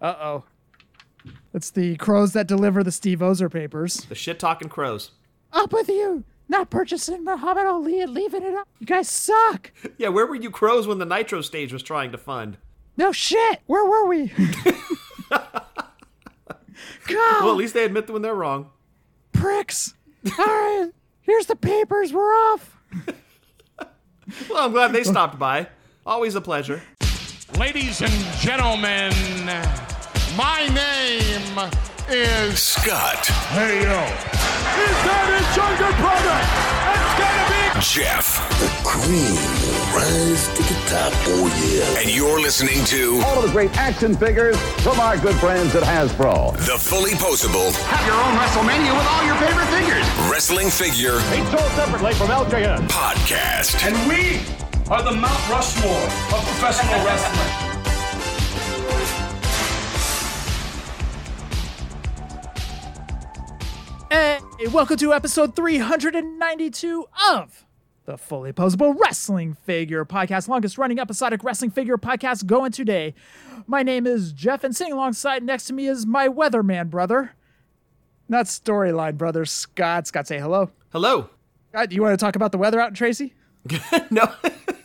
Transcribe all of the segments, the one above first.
Uh oh. It's the crows that deliver the Steve Ozer papers. The shit talking crows. Up with you! Not purchasing Muhammad Ali and leaving it up. You guys suck! Yeah, where were you crows when the Nitro stage was trying to fund? No shit! Where were we? God, Well, at least they admit when they're wrong. pricks! Alright, here's the papers, we're off! Well, I'm glad they stopped by. Always a pleasure. Ladies and gentlemen, my name is Scott, Hey Yo. Is that his younger brother? It's gonna be Jeff, The cream will rise to the top. Oh, yeah. and you're listening to all of the great action figures from our good friends at Hasbro. the fully posable Have your own WrestleMania with all your favorite figures. Wrestling Figure They Sold separately from LJN. Podcast. And we are the Mount Rushmore of professional wrestling. Hey, welcome to episode 392 of the Fully Posable Wrestling Figure Podcast, longest running episodic wrestling figure podcast going today. My name is Jeff, and sitting alongside next to me is my weatherman brother. Not storyline brother, Scott. Scott, say hello. Hello. Scott, do you want to talk about the weather out in Tracy? no.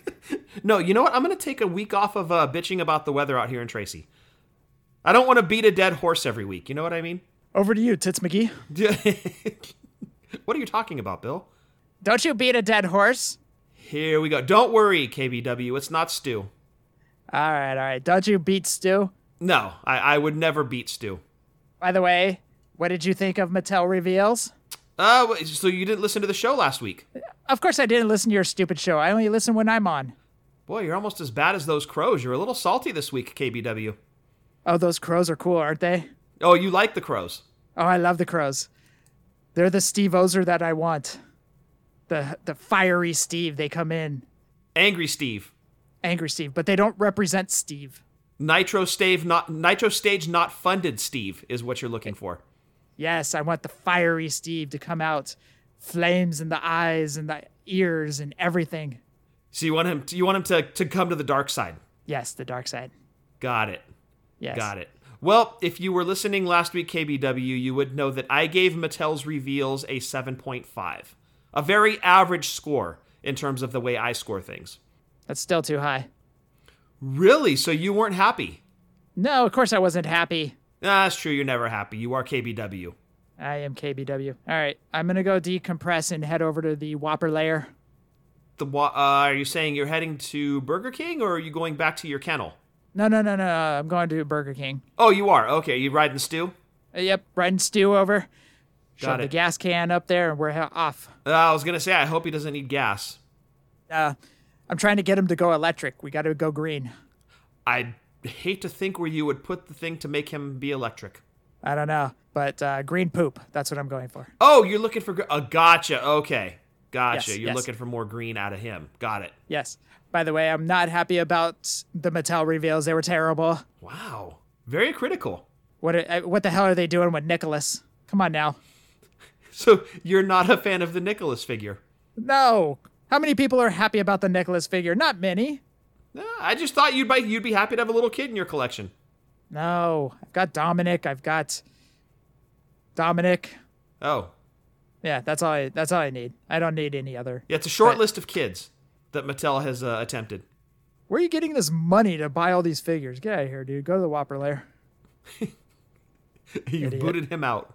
no, you know what? I'm going to take a week off of uh, bitching about the weather out here in Tracy. I don't want to beat a dead horse every week. You know what I mean? Over to you, Tits McGee. what are you talking about, Bill? Don't you beat a dead horse? Here we go. Don't worry, KBW. It's not Stu. All right, all right. Don't you beat Stu? No, I, I would never beat Stu. By the way, what did you think of Mattel reveals? Uh, so you didn't listen to the show last week? Of course, I didn't listen to your stupid show. I only listen when I'm on. Boy, you're almost as bad as those crows. You're a little salty this week, KBW. Oh, those crows are cool, aren't they? Oh, you like the crows? Oh, I love the crows. They're the Steve Ozer that I want. The the fiery Steve. They come in Angry Steve. angry Steve, but they don't represent Steve. Nitro Stave not Nitro Stage not funded Steve is what you're looking for. Yes, I want the fiery Steve to come out, flames in the eyes and the ears and everything. So you want him to, you want him to, to come to the dark side. Yes, the dark side. Got it. Yes. Got it. Well, if you were listening last week, KBW, you would know that I gave Mattel's reveals a 7.5. A very average score in terms of the way I score things. That's still too high. Really? So you weren't happy? No, of course I wasn't happy. Nah, that's true. You're never happy. You are KBW. I am KBW. All right, I'm gonna go decompress and head over to the Whopper layer. The uh, are you saying you're heading to Burger King or are you going back to your kennel? No, no, no, no. I'm going to Burger King. Oh, you are. Okay, you riding stew? Uh, yep, riding Stu over. Got Shove the gas can up there, and we're off. Uh, I was gonna say I hope he doesn't need gas. Uh, I'm trying to get him to go electric. We got to go green. I hate to think where you would put the thing to make him be electric. I don't know, but uh, green poop. That's what I'm going for. Oh, you're looking for. gr- Uh, gotcha. Okay, gotcha. Yes, you're yes. looking for more green out of him. Got it. Yes. By the way, I'm not happy about the Mattel reveals. They were terrible. Wow. Very critical. What? What the hell are they doing with Nicholas? Come on now. So you're not a fan of the Nicholas figure? No. How many people are happy about the Nicholas figure? Not many. Uh, I just thought you'd be you'd be happy to have a little kid in your collection. No. I've got Dominic. I've got Dominic. Oh, Yeah, that's all. I, that's all I need. I don't need any other. yeah. It's a short But- list of kids that Mattel has uh, attempted. Where are you getting this money to buy all these figures? Get out of here, dude. Go to the Whopper lair. you booted him out.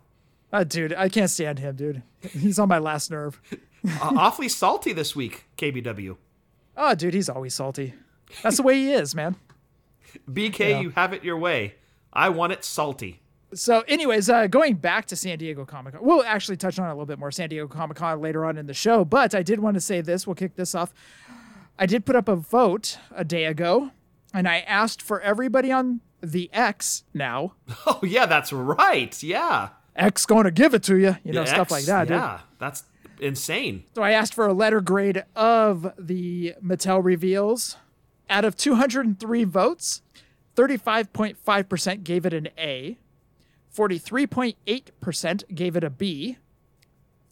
Oh, dude, I can't stand him, dude. He's on my last nerve. Uh, awfully salty this week, KBW. Oh, dude, he's always salty. That's the way he is, man. BK, Yeah. you have it your way. I want it salty. So, anyways, uh, going back to San Diego Comic Con, we'll actually touch on a little bit more San Diego Comic Con later on in the show, but I did want to say this. We'll kick this off. I did put up a vote a day ago, and I asked for everybody on the X now. Oh yeah, that's right. Yeah. X going to give it to you, you know, The stuff X, like that, dude. Yeah, that's insane. So I asked for a letter grade of the Mattel reveals. Out of 203 votes, 35.5% gave it an A, 43.8% gave it a B,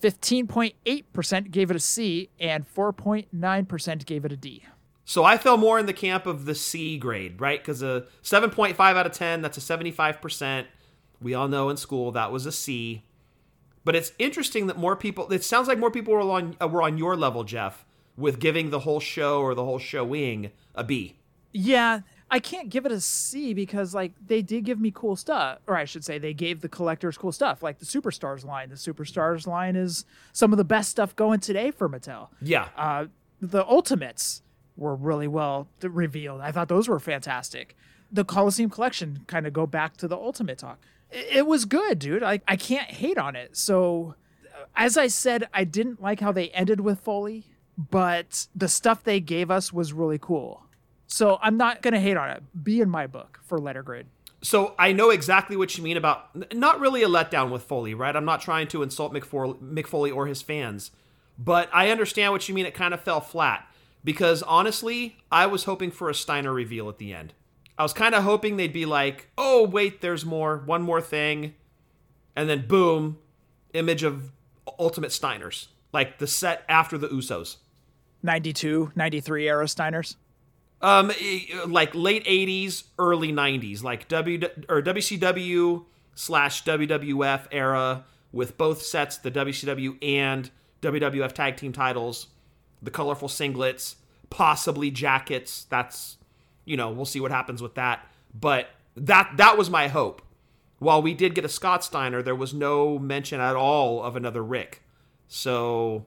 15.8% gave it a C, and 4.9% gave it a D. So I fell more in the camp of the C grade, right? Because a 7.5 out of 10, that's a 75%. We all know in school that was a C. But it's interesting that more people, it sounds like more people were on, uh, were on your level, Jeff, with giving the whole show or the whole showing a B. Yeah, I can't give it a C because like they did give me cool stuff, or I should say they gave the collectors cool stuff, like the Superstars line. The Superstars line is some of the best stuff going today for Mattel. Yeah. Uh, the Ultimates were really well revealed. I thought those were fantastic. The Coliseum collection kind of go back to the Ultimate talk. It, it was good, dude. I I can't hate on it. So, uh, as I said, I didn't like how they ended with Foley, but the stuff they gave us was really cool. So I'm not gonna hate on it. Be in my book for letter grade. So I know exactly what you mean about not really a letdown with Foley, right? I'm not trying to insult Mick Foley, Mick Foley or his fans, but I understand what you mean. It kind of fell flat because honestly, I was hoping for a Steiner reveal at the end. I was kind of hoping they'd be like, "Oh, wait, there's more, one more thing," and then boom, image of Ultimate Steiners, like the set after the Usos. 92, 93 era Steiners. Um, eh, like late '80s, early '90s, like W or WCW slash WWF era, with both sets, the WCW and WWF tag team titles, the colorful singlets, possibly jackets. That's, you know, we'll see what happens with that. But that that was my hope. While we did get a Scott Steiner, there was no mention at all of another Rick. So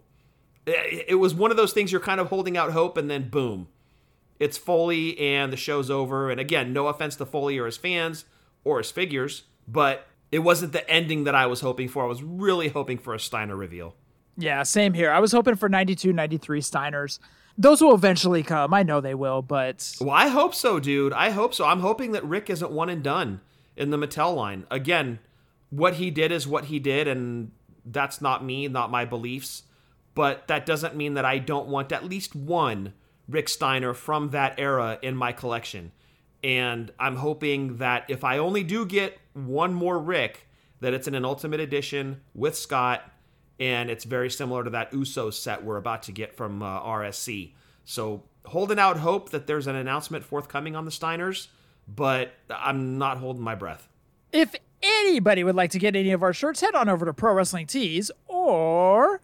it, it was one of those things you're kind of holding out hope, and then boom it's Foley and the show's over. And again, no offense to Foley or his fans or his figures, but it wasn't the ending that I was hoping for. I was really hoping for a Steiner reveal. Yeah, same here. I was hoping for 92, 93 Steiners. Those will eventually come. I know they will, but Well, I hope so, dude. I hope so. I'm hoping that Rick isn't one and done in the Mattel line. Again, what he did is what he did, and that's not me, not my beliefs. But that doesn't mean that I don't want at least one Rick Steiner from that era in my collection. And I'm hoping that if I only do get one more Rick, that it's in an Ultimate Edition with Scott, and it's very similar to that Uso set we're about to get from uh, RSC. So holding out hope that there's an announcement forthcoming on the Steiners, but I'm not holding my breath. if anybody would like to get any of our shirts, head on over to Pro Wrestling Tees or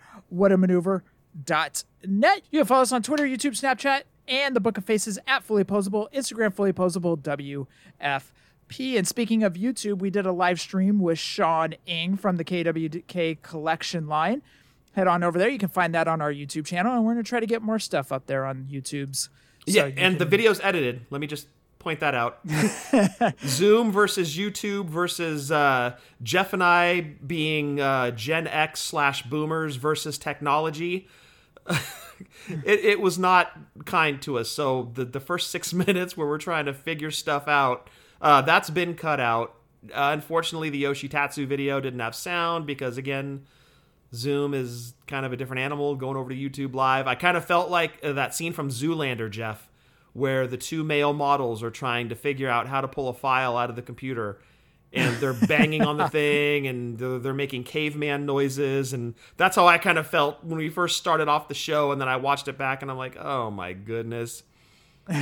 whatamaneuver.net. You can follow us on Twitter, YouTube, Snapchat, and the Book of Faces at Fully Posable, Instagram Fully Posable WFP. And speaking of YouTube, we did a live stream with Sean Ing from the KWK collection line. Head on over there. You can find that on our YouTube channel, and we're going to try to get more stuff up there on YouTube's. So yeah, and can- the video's edited. Let me just point that out. Zoom versus YouTube versus uh, Jeff and I being uh, Gen X slash Boomers versus technology. it, it was not kind to us. So the the first six minutes where we're trying to figure stuff out, uh, that's been cut out. Uh, unfortunately, the Yoshitatsu video didn't have sound because again, Zoom is kind of a different animal going over to YouTube Live. I kind of felt like uh, that scene from Zoolander, Jeff, where the two male models are trying to figure out how to pull a file out of the computer. And they're banging on the thing and they're, they're making caveman noises. And that's how I kind of felt when we first started off the show. And then I watched it back and I'm like, oh my goodness.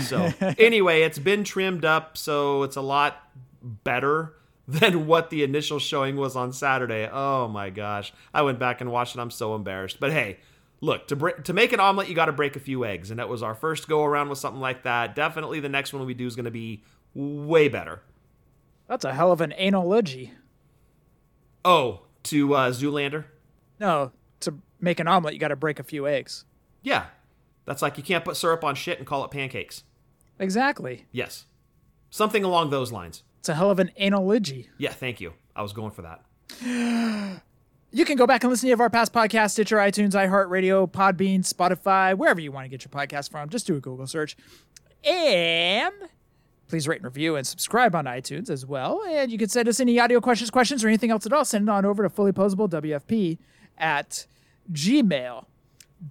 So, anyway, it's been trimmed up. So it's a lot better than what the initial showing was on Saturday. Oh my gosh. I went back and watched it. I'm so embarrassed. But hey, look, to break, to make an omelet, you got to break a few eggs, and that was our first go around with something like that. Definitely the next one we do is going to be way better. That's a hell of an analogy. Oh, to uh, Zoolander? No, to make an omelet, you got to break a few eggs. Yeah. That's like you can't put syrup on shit and call it pancakes. Exactly. Yes. Something along those lines. It's a hell of an analogy. Yeah, thank you. I was going for that. You can go back and listen to any of our past podcasts, Stitcher, iTunes, iHeartRadio, Podbean, Spotify, wherever you want to get your podcast from. Just do a Google search. And please rate and review and subscribe on iTunes as well. And you can send us any audio questions, questions, or anything else at all. Send it on over to fullyposablewfp at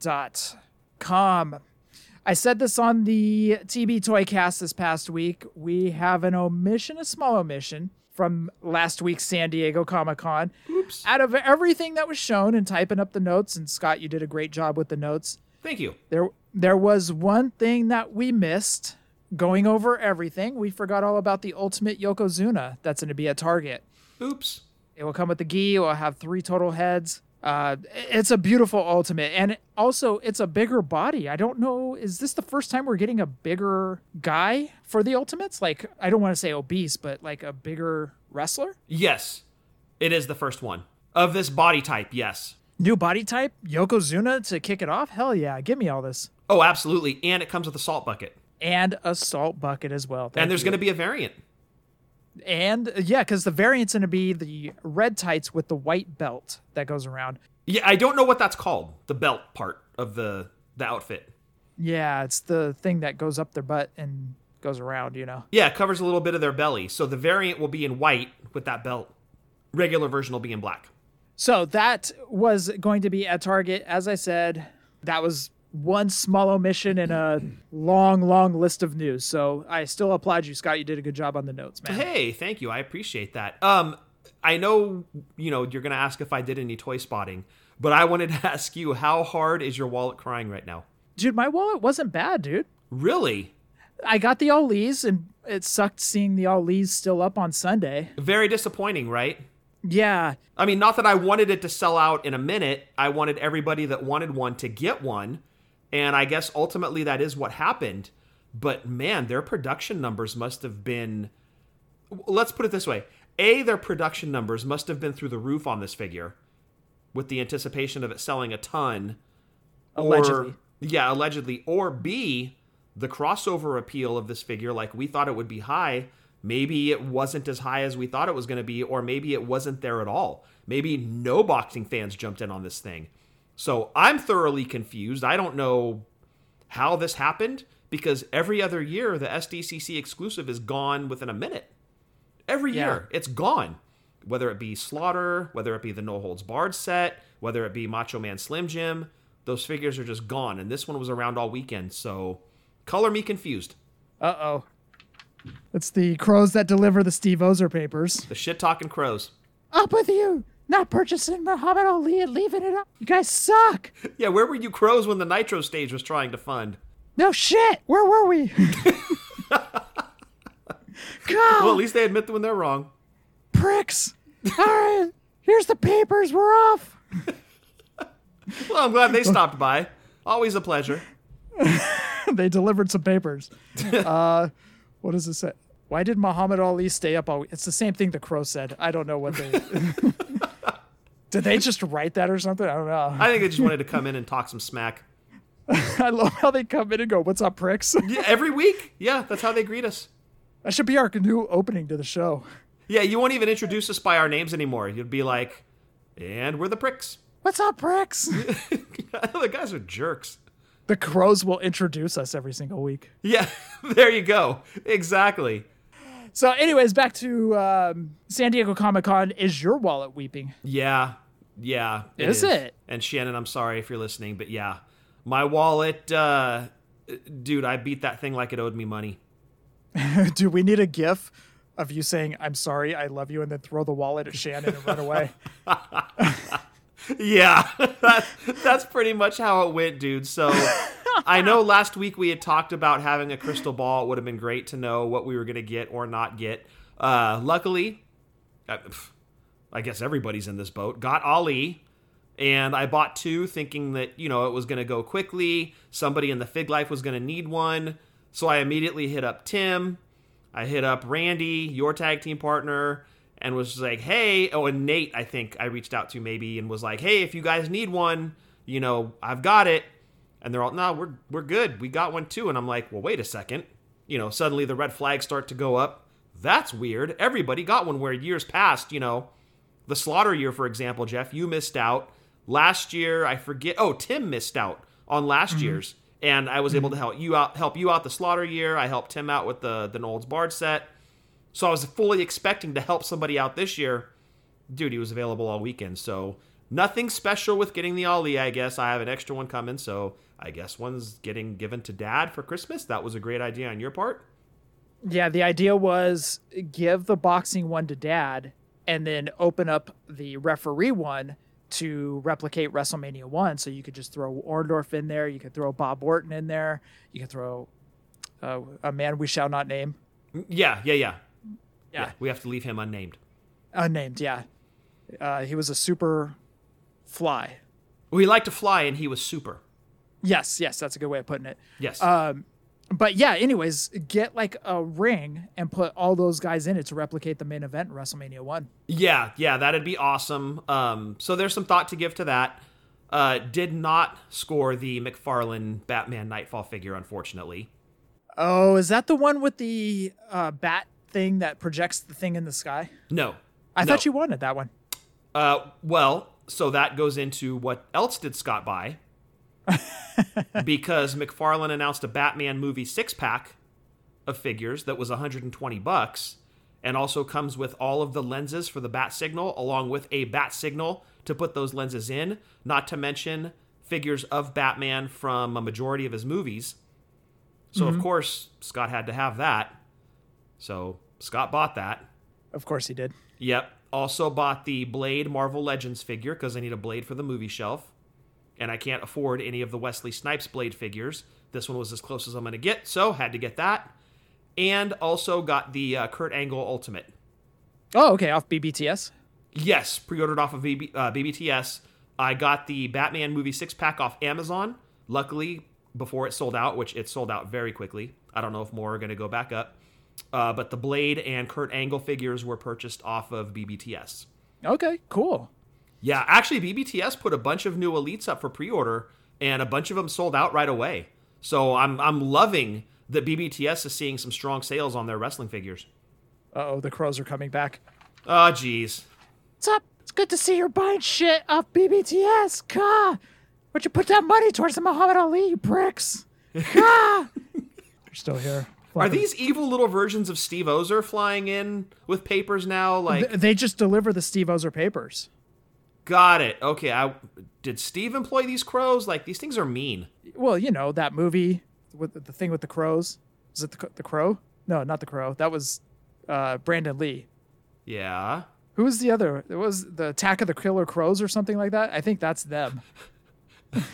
gmail.com. I said this on the TB Toycast this past week. We have an omission, a small omission from last week's San Diego Comic Con. Oops. Out of everything that was shown and typing up the notes, and Scott, you did a great job with the notes. Thank you. There, There was one thing that we missed going over everything. We forgot all about the ultimate Yokozuna that's going to be at Target. Oops. It will come with the gi. It will have three total heads. Uh, it's a beautiful ultimate, and also it's a bigger body. I don't know. Is this the first time we're getting a bigger guy for the ultimates? Like I don't want to say obese, but like a bigger wrestler. Yes, it is the first one of this body type. Yes. New body type, Yokozuna to kick it off. Hell yeah, give me all this. Oh, absolutely. And it comes with a salt bucket. And a salt bucket as well. Thank and there's going to be a variant. And uh, yeah, because the variant's going to be the red tights with the white belt that goes around. Yeah, I don't know what that's called. The belt part of the the outfit. Yeah, it's the thing that goes up their butt and goes around, you know. Yeah, it covers a little bit of their belly. So the variant will be in white with that belt. Regular version will be in black. So that was going to be at Target. As I said, that was one small omission in a long, long list of news. So I still applaud you, Scott. You did a good job on the notes, man. Hey, thank you. I appreciate that. Um, I know you know you're gonna ask if I did any toy spotting, but I wanted to ask you how hard is your wallet crying right now? Dude, my wallet wasn't bad, dude. Really? I got the All Lees, and it sucked seeing the All Lees still up on Sunday. Very disappointing, right? Yeah, I mean, not that I wanted it to sell out in a minute. I wanted everybody that wanted one to get one. And I guess ultimately that is what happened. But man, their production numbers must have been. Let's put it this way A, their production numbers must have been through the roof on this figure with the anticipation of it selling a ton. Allegedly. Or, yeah, allegedly. Or B, the crossover appeal of this figure, like we thought it would be high, maybe it wasn't as high as we thought it was going to be, or maybe it wasn't there at all. Maybe no boxing fans jumped in on this thing. So I'm thoroughly confused. I don't know how this happened because every other year the SDCC exclusive is gone within a minute. Every Yeah. year it's gone. Whether it be Slaughter, whether it be the No Holds Barred set, whether it be Macho Man Slim Jim, those figures are just gone. And this one was around all weekend. So color me confused. Uh oh. It's the crows that deliver the Steve Ozer papers. The shit talking crows. Up with you! Not purchasing Muhammad Ali and leaving it up. You guys suck! Yeah, where were you crows when the Nitro stage was trying to fund? No shit! Where were we? God, Well, at least they admit when they're wrong. pricks! Alright, here's the papers, we're off! Well, I'm glad they stopped by. Always a pleasure. they delivered some papers. uh, what does it say? Why did Muhammad Ali stay up all week? It's the same thing the crow said. I don't know what they. Did they just write that or something? I don't know. I think they just wanted to come in and talk some smack. I love how they come in and go, "What's up, pricks?" Yeah, every week. Yeah, that's how they greet us. that should be our new opening to the show. Yeah, you won't even introduce us by our names anymore. You'd be like, and we're the pricks. What's up, pricks? the guys are jerks. the crows will introduce us every single week. Yeah, there you go. Exactly. So, anyways, back to um, San Diego Comic Con. Is your wallet weeping? Yeah, yeah. Is it? And Shannon, I'm sorry if you're listening, but yeah, my wallet, uh, dude, I beat that thing like it owed me money. Do we need a GIF of you saying "I'm sorry, I love you" and then throw the wallet at Shannon and run away? Yeah, that, that's pretty much how it went, dude. So I know last week we had talked about having a crystal ball. It would have been great to know what we were going to get or not get. Uh, luckily, I, pff, I guess everybody's in this boat. Got Ali, and I bought two, thinking that you know it was going to go quickly. Somebody in the Fig Life was going to need one, so I immediately hit up Tim. I hit up Randy, your tag team partner, and was like, "Hey, oh, and Nate, I think I reached out to maybe and was like, "Hey, if you guys need one, you know, I've got it." And they're all, "No, we're we're good. We got one too." And I'm like, "Well, wait a second. You know, suddenly the red flags start to go up. That's weird. Everybody got one where years past, you know, the slaughter year, for example, Jeff, you missed out. Last year, I forget. Oh, Tim missed out on last mm-hmm. year's, and I was able to mm-hmm. help you out. Help you out the slaughter year. I helped Tim out with the the No Holds Barred set. So I was fully expecting to help somebody out this year. Dude, he was available all weekend. So nothing special with getting the Ali. I guess I have an extra one coming. So I guess one's getting given to Dad for Christmas. That was a great idea on your part. Yeah, the idea was give the boxing one to dad and then open up the referee one to replicate WrestleMania 1. So you could just throw Orndorff in there. You could throw Bob Orton in there. You could throw uh, a man we shall not name. Yeah, yeah, yeah, Yeah. We have to leave him unnamed. Unnamed, yeah. Uh, he was a super fly. Well, he liked to fly, and he was super. Yes, yes, that's a good way of putting it. Yes. But yeah, anyways, get like a ring and put all those guys in it to replicate the main event in WrestleMania 1. Yeah, yeah, that'd be awesome. Um, so there's some thought to give to that. Uh, did not score the McFarlane Batman Nightfall figure, unfortunately. Oh, is that the one with the uh, bat thing that projects the thing in the sky? No. I No. thought you wanted that one. Uh, well, so that goes into what else did Scott buy? because McFarlane announced a Batman movie six pack of figures that was 120 bucks, and also comes with all of the lenses for the bat signal, along with a bat signal to put those lenses in. Not to mention figures of Batman from a majority of his movies. So of mm-hmm. course Scott had to have that. So Scott bought that. Of course he did. Yep. Also bought the Blade Marvel Legends figure because I need a Blade for the movie shelf. And I can't afford any of the Wesley Snipes Blade figures. This one was as close as I'm going to get, so had to get that. And also got the uh, Kurt Angle Ultimate. Oh, okay, off BBTS. Yes, pre-ordered off of BB, uh, BBTS. I got the Batman movie six pack off Amazon. Luckily, before it sold out, which it sold out very quickly. I don't know if more are going to go back up. Uh, but the Blade and Kurt Angle figures were purchased off of BBTS. Okay, cool. Yeah, actually, BBTS put a bunch of new elites up for pre-order, and a bunch of them sold out right away. So I'm I'm loving that BBTS is seeing some strong sales on their wrestling figures. Uh oh, the crows are coming back. Oh, jeez. What's up? It's good to see you're buying shit off BBTS. Ka! Why'd you put that money towards the Muhammad Ali, you pricks? Ka! They're still here. Are these evil little versions of Steve Ozer flying in with papers now? Like, Th- They just deliver the Steve Ozer papers. Got it. Okay, I did Steve employ these crows? Like, these things are mean. Well, you know that movie with the thing with the crows. Is it the, the crow? No, not the crow. That was uh, Brandon Lee. Yeah. Who was the other? It was the Attack of the Killer Crows or something like that. I think that's them. I think.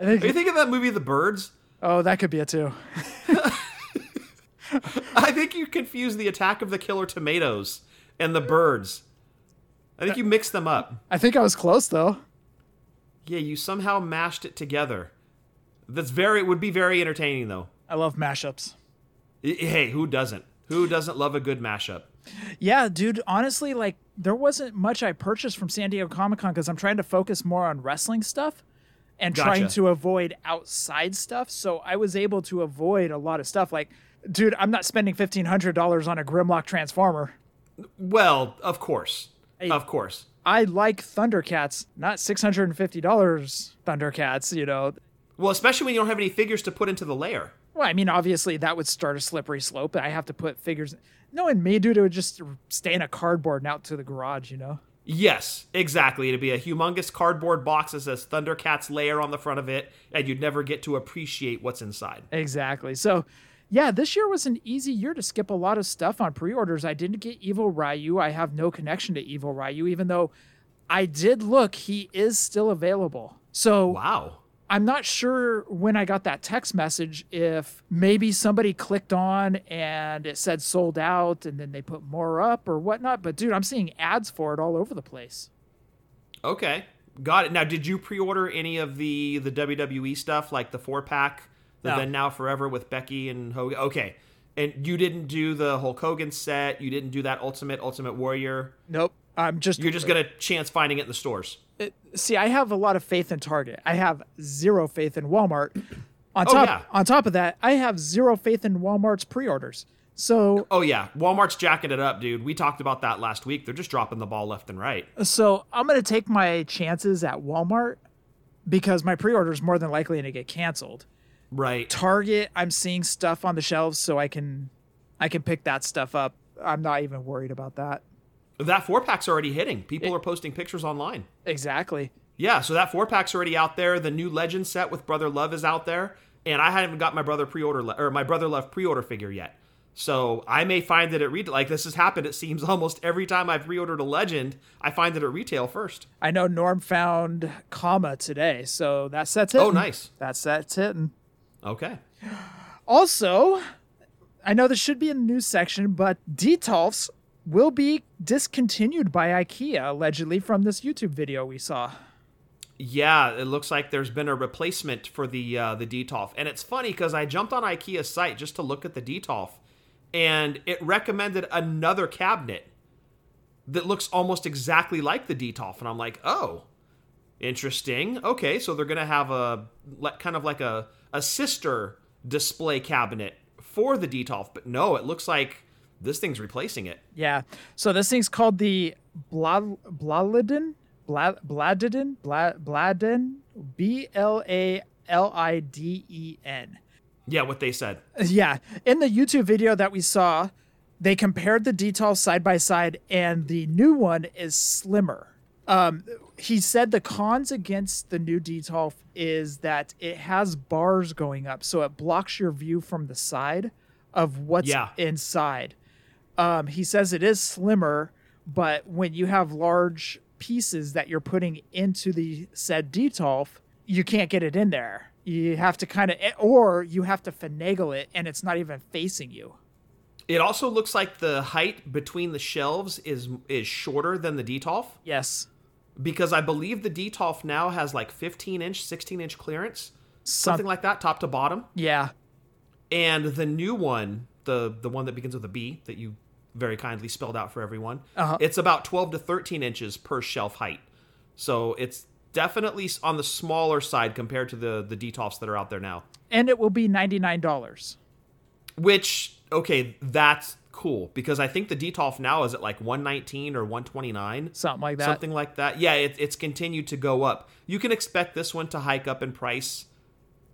Are you think. thinking of that movie, The Birds? Oh, that could be it too. I think you confused the Attack of the Killer Tomatoes and the Birds. I think you mixed them up. I think I was close though. Yeah, you somehow mashed it together. That's very it would be very entertaining though. I love mashups. Hey, who doesn't? Who doesn't love a good mashup? Yeah, dude, honestly, like there wasn't much I purchased from San Diego Comic Con because I'm trying to focus more on wrestling stuff and trying to avoid outside stuff. So I was able to avoid a lot of stuff. Like, dude, I'm not spending fifteen hundred dollars on a Grimlock Transformer. Well, of course. Of course. I like Thundercats, not six hundred and fifty dollars Thundercats. You know, Well, especially when you don't have any figures to put into the layer. well, I mean, obviously that would start a slippery slope. I have to put figures. Knowing me, dude, it would just stay in a cardboard and out to the garage. You know. Yes, exactly. It'd be a humongous cardboard box that says Thundercats layer on the front of it, and you'd never get to appreciate what's inside. Exactly. So, yeah, this year was an easy year to skip a lot of stuff on pre-orders. I didn't get Evil Ryu. I have no connection to Evil Ryu, even though I did look. He is still available. So Wow. I'm not sure when I got that text message if maybe somebody clicked on and it said sold out, and then they put more up or whatnot. But dude, I'm seeing ads for it all over the place. Okay. Got it. Now, did you pre-order any of the the WWE stuff, like the four pack, the No. Then Now Forever with Becky and Hogan? Okay. And you didn't do the Hulk Hogan set. You didn't do that Ultimate Ultimate Warrior. Nope. I'm just You're just gonna chance finding it in the stores. see, I have a lot of faith in Target. I have zero faith in Walmart. On Oh, top, yeah. on top of that, I have zero faith in Walmart's pre-orders. So, Oh yeah, Walmart's jacking it up, dude. We talked about that last week. They're just dropping the ball left and right. so I'm gonna take my chances at Walmart because my pre-order is more than likely gonna get canceled. Right. Target, I'm seeing stuff on the shelves, so I can, I can pick that stuff up. I'm not even worried about that. That four pack's already hitting. People are posting pictures online. Exactly. Yeah, so that four pack's already out there. The new Legend set with Brother Love is out there, and I haven't got my brother pre-order le- or my Brother Love pre-order figure yet. So I may find that it at retail. Like this has happened. It seems almost every time I've reordered a Legend, I find it at retail first. I know Norm found comma today, so that sets it. Oh, nice. That sets it. Okay. also, I know this should be in the news section, but Detolfs will be discontinued by IKEA allegedly from this YouTube video we saw. Yeah, it looks like there's been a replacement for the uh, the Detolf, and it's funny because I jumped on IKEA's site just to look at the Detolf, and it recommended another cabinet that looks almost exactly like the Detolf, and I'm like, oh, interesting. Okay, so they're gonna have a kind of like a a sister display cabinet for the Detolf, but no, it looks like this thing's replacing it. Yeah. So this thing's called the Blad Bladden Bla- Bladden Bla- Bladden B L A L I D E N. Yeah, what they said. Yeah. In the YouTube video that we saw, they compared the Detolf side by side, and the new one is slimmer. Um, he said the cons against the new Detolf is that it has bars going up, so it blocks your view from the side of what's Yeah. inside. Um, he says it is slimmer, but when you have large pieces that you're putting into the said Detolf, you can't get it in there. You have to kind of, or you have to finagle it, and it's not even facing you. It also looks like the height between the shelves is is shorter than the Detolf. Yes, because I believe the Detolf now has like 15 inch, 16 inch clearance, Some- something like that, top to bottom. yeah, And the new one, the the one that begins with a B that you very kindly spelled out for everyone, Uh-huh. it's about 12 to 13 inches per shelf height. So it's definitely on the smaller side compared to the the Detolfs that are out there now. and it will be ninety nine dollars. Which okay, that's cool because I think the Detolf now is at like 119 or 129. Something like that. Something like that. Yeah, it, it's continued to go up. You can expect this one to hike up in price,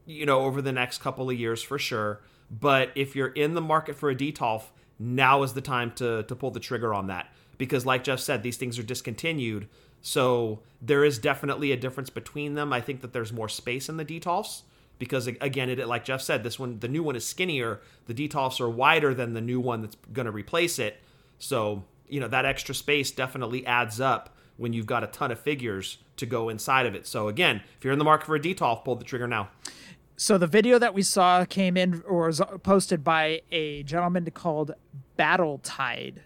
you know, over the next couple of years for sure. But if you're in the market for a Detolf, now is the time to to pull the trigger on that because, like Jeff said, these things are discontinued. So there is definitely a difference between them. I think that there's more space in the Detolfs because again, it like Jeff said, this one the new one is skinnier. The Detolfs are wider than the new one that's going to replace it. So you know that extra space definitely adds up when you've got a ton of figures to go inside of it. So again, if you're in the market for a Detolf, pull the trigger now. so the video that we saw came in or was posted by a gentleman called Battle Tide.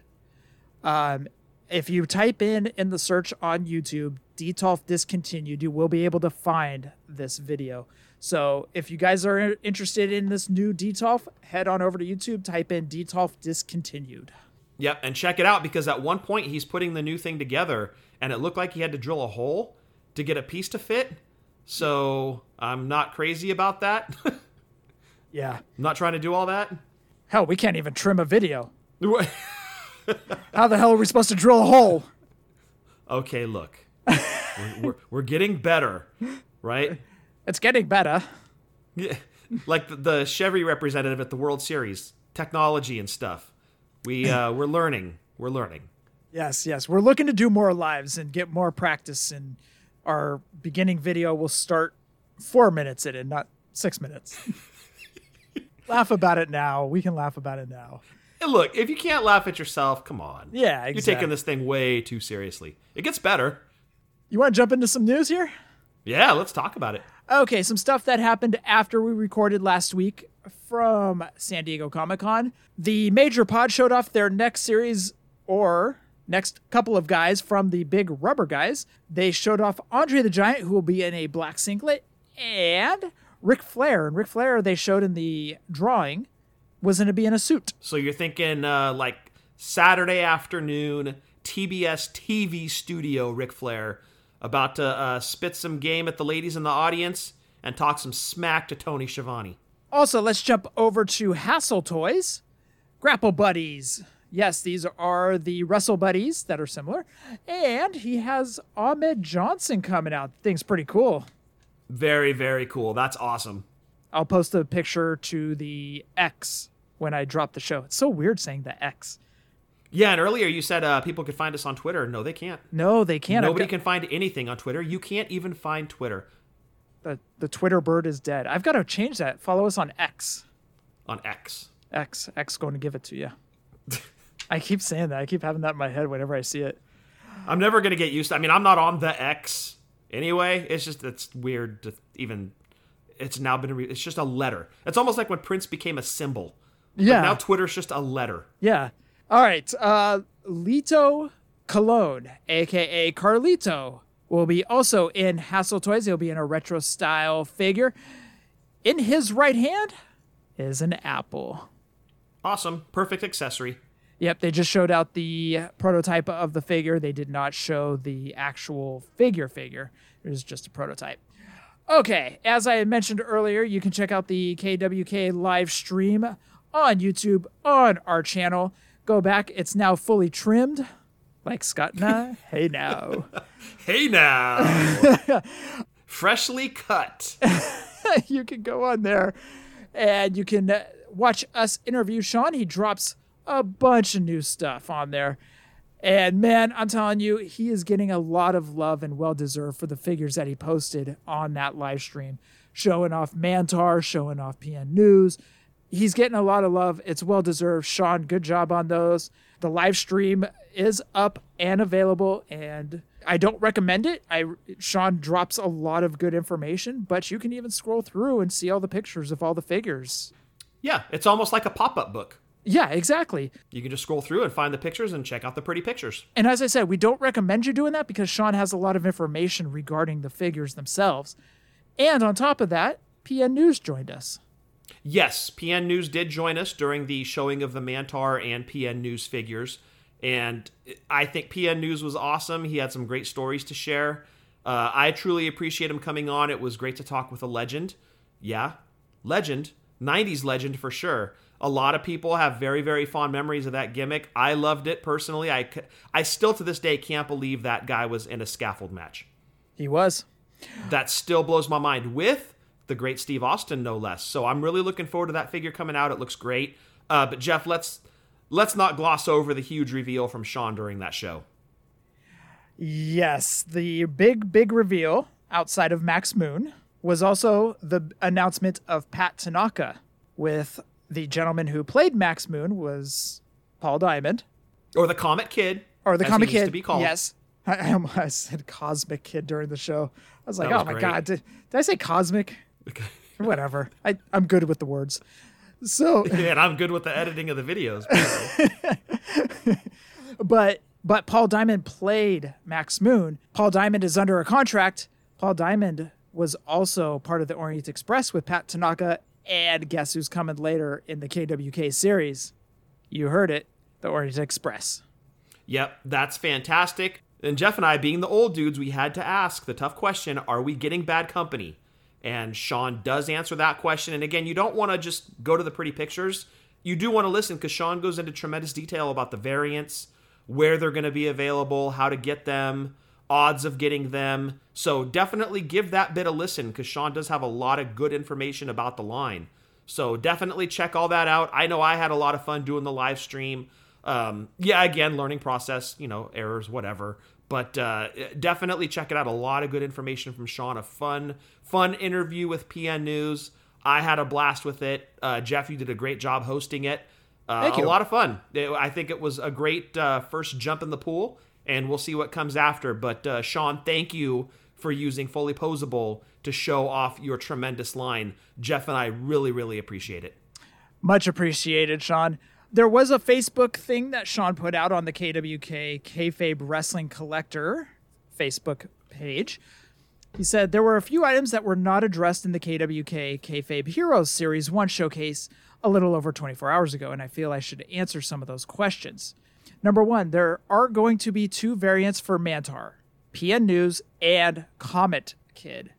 Um, if you type in in the search on YouTube Detolf discontinued, you will be able to find this video. So if you guys are interested in this new Detolf, head on over to YouTube, type in Detolf discontinued. Yep, and check it out because at one point he's putting the new thing together, and it looked like he had to drill a hole to get a piece to fit. So I'm not crazy about that. Yeah. I'm not trying to do all that. Hell, we can't even trim a video. How the hell are we supposed to drill a hole? okay, look, we're, we're, we're getting better, right? It's getting better. Yeah, like the, the Chevy representative at the World Series, technology and stuff. We uh, we're learning. We're learning. Yes, yes. We're looking to do more lives and get more practice. And our beginning video will start four minutes in and not six minutes. laugh about it now. We can laugh about it now. And look, if you can't laugh at yourself, come on. Yeah, You're taking this thing way too seriously. It gets better. You want to jump into some news here? Yeah, let's talk about it. Okay, some stuff that happened after we recorded last week from San Diego Comic Con. The Major Pop showed off their next series or next couple of guys from the Big Rubber Guys. They showed off Andre the Giant, who will be in a black singlet, and Ric Flair. And Ric Flair, they showed in the drawing, was going to be in a suit. So you're thinking uh, like Saturday afternoon, TBS TV studio, Ric Flair, about to uh, spit some game at the ladies in the audience and talk some smack to Tony Schiavone. Also, let's jump over to Hassle Toys, Grapple Buddies. Yes, these are the Wrestle Buddies that are similar. And he has Ahmed Johnson coming out. Thing's pretty cool. Very, very cool. That's awesome. I'll post a picture to the X when I drop the show. It's so weird saying the X. Yeah, and earlier you said uh, people could find us on Twitter. No, they can't. No, they can't. Nobody got- can find anything on Twitter. You can't even find Twitter The, the Twitter bird is dead. I've got to change that. Follow us on X. on X. X X going to give it to you. I keep saying that. I keep having that in my head whenever I see it. I'm never gonna get used to. I mean, I'm not on the X anyway. It's just it's weird to even. It's now been. Re- it's just a letter. It's almost like when Prince became a symbol. But Yeah. now Twitter's just a letter. Yeah. All right. Uh, Lito Cologne, aka Carlito, will be also in Hassle Toys. He'll be in a retro style figure. In his right hand is an apple. Awesome. Perfect accessory. Yep, they just showed out the prototype of the figure. They did not show the actual figure figure. It was just a prototype. Okay, as I had mentioned earlier, you can check out the KWK live stream on YouTube on our channel. Go back, it's now fully trimmed. Like Scott and I. hey now. Hey now. Freshly cut. you can go on there and you can uh, watch us interview Sean. He drops a bunch of new stuff on there. And man, I'm telling you, he is getting a lot of love and well deserved for the figures that he posted on that live stream, showing off Mantaur, showing off PN News. He's getting a lot of love. It's well deserved. Sean, good job on those. The live stream is up and available, and I don't recommend it. I Sean drops a lot of good information, but you can even scroll through and see all the pictures of all the figures. Yeah, it's almost like a pop-up book. Yeah, exactly. You can just scroll through and find the pictures and check out the pretty pictures. And as I said, we don't recommend you doing that because Sean has a lot of information regarding the figures themselves. And on top of that, PN News joined us. Yes, PN News did join us during the showing of the Mantaur and PN News figures. And I think PN News was awesome. He had some great stories to share. Uh, I truly appreciate him coming on. It was great to talk with a legend. Yeah, legend. 90s legend for sure. A lot of people have very, very fond memories of that gimmick. I loved it personally. I, I still to this day can't believe that guy was in a scaffold match. He was. That still blows my mind with the great Steve Austin, no less. So I'm really looking forward to that figure coming out. It looks great. Uh, but Jeff, let's let's not gloss over the huge reveal from Sean during that show. Yes, the big, big reveal outside of Max Moon was also the announcement of Pat Tanaka with the gentleman who played Max Moon was Paul Diamond. Or the Comet Kid. Or the as he comic used kid. to be called. Yes. I, I said cosmic kid during the show. I was like, was oh my great. god, did, did I say cosmic? Whatever. I, I'm good with the words. So yeah, and I'm good with the editing of the videos. but but Paul Diamond played Max Moon. Paul Diamond is under a contract. Paul Diamond was also part of the Orient Express with Pat Tanaka, and guess who's coming later in the KWK series? You heard it, the Orient Express. Yep, that's fantastic. And Jeff and I, being the old dudes, we had to ask the tough question are we getting Badd Company? And Sean does answer that question. And again, you don't want to just go to the pretty pictures. You do want to listen because Sean goes into tremendous detail about the variants, where they're going to be available, how to get them, odds of getting them. So definitely give that bit a listen because Sean does have a lot of good information about the line. So definitely check all that out. I know I had a lot of fun doing the live stream. Um, yeah, again, learning process, you know, errors, whatever. But uh, definitely check it out. A lot of good information from Sean. A fun, fun interview with PN News. I had a blast with it. Uh, Jeff, you did a great job hosting it. Uh, Thank you. A lot of fun. It- I think it was a great uh, first jump in the pool, and we'll see what comes after. But uh, Sean, thank you for using Fully Posable to show off your tremendous line. Jeff and I really, really appreciate it. Much appreciated, Sean. There was a Facebook thing that Sean put out on the KWK Kayfabe Wrestling Collector Facebook page. He said there were a few items that were not addressed in the KWK Kayfabe Heroes Series 1 showcase a little over 24 hours ago, and I feel I should answer some of those questions. Number one, there are going to be two variants for Mantaur PN News and Comet Kid.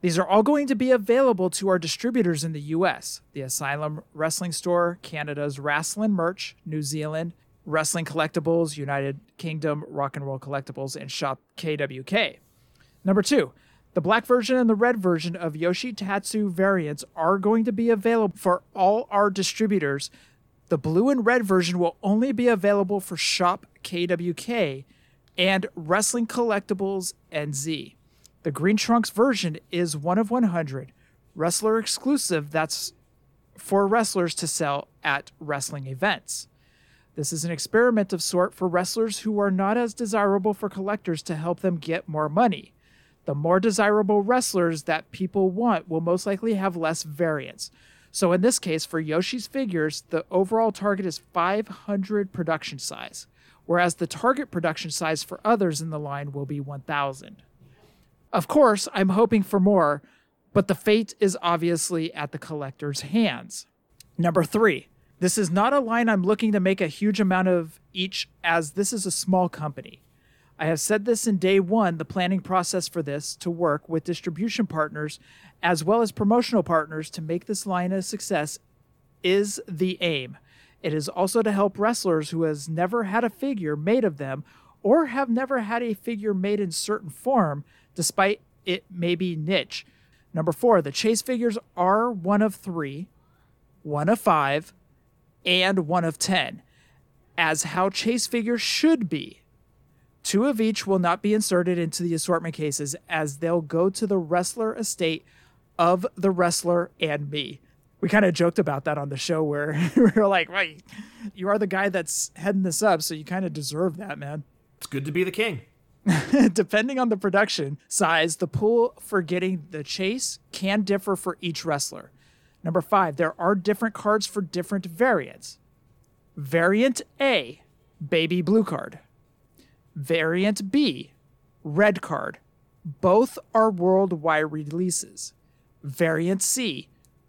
These are all going to be available to our distributors in the US the Asylum Wrestling Store, Canada's Wrestling Merch, New Zealand, Wrestling Collectibles, United Kingdom, Rock and Roll Collectibles, and Shop KWK. Number two, the black version and the red version of Yoshi Tatsu variants are going to be available for all our distributors. The blue and red version will only be available for Shop KWK and Wrestling Collectibles NZ. The Green Trunks version is one of 100, wrestler exclusive. That's for wrestlers to sell at wrestling events. This is an experiment of sort for wrestlers who are not as desirable for collectors to help them get more money. The more desirable wrestlers that people want will most likely have less variance. So in this case, for Yoshi's figures, the overall target is 500 production size, whereas the target production size for others in the line will be 1,000. Of course, I'm hoping for more, but the fate is obviously at the collector's hands. Number three, this is not a line I'm looking to make a huge amount of each, as this is a small company. I have said this in day one the planning process for this to work with distribution partners as well as promotional partners to make this line a success is the aim. It is also to help wrestlers who has never had a figure made of them or have never had a figure made in certain form despite it may be niche. Number 4, the chase figures are one of 3, one of 5, and one of 10 as how chase figures should be. Two of each will not be inserted into the assortment cases as they'll go to the wrestler estate of the wrestler and me. We kind of joked about that on the show where we were like, right, you are the guy that's heading this up, so you kind of deserve that, man. It's good to be the king. Depending on the production size, the pool for getting the chase can differ for each wrestler. Number five, there are different cards for different variants. Variant A, baby blue card. Variant B, red card. Both are worldwide releases. Variant C,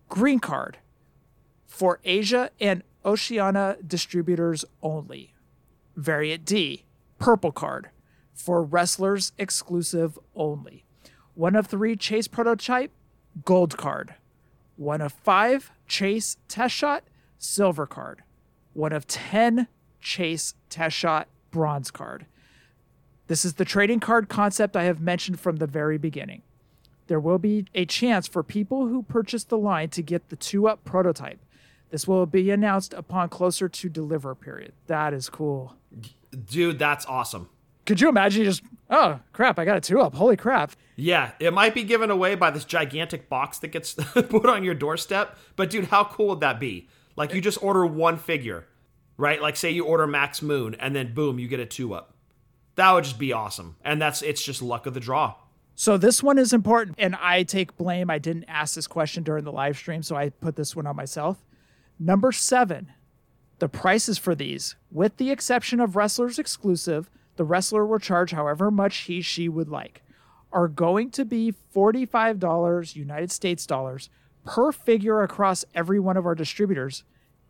green card. For Asia and Oceania distributors only. Variant D, purple card. For wrestlers exclusive only. One of three chase prototype, gold card. One of five chase test shot, silver card. One of 10 chase test shot, bronze card. This is the trading card concept I have mentioned from the very beginning. There will be a chance for people who purchase the line to get the two up prototype. This will be announced upon closer to deliver period. That is cool. Dude, that's awesome. Could you imagine just, oh crap, I got a two up. Holy crap. Yeah, it might be given away by this gigantic box that gets put on your doorstep, but dude, how cool would that be? Like you just order one figure, right? Like say you order Max Moon and then boom, you get a two up. That would just be awesome. And that's it's just luck of the draw. So this one is important, and I take blame. I didn't ask this question during the live stream, so I put this one on myself. Number seven, the prices for these, with the exception of wrestlers exclusive, the wrestler will charge however much he she would like, are going to be $45 United States dollars per figure across every one of our distributors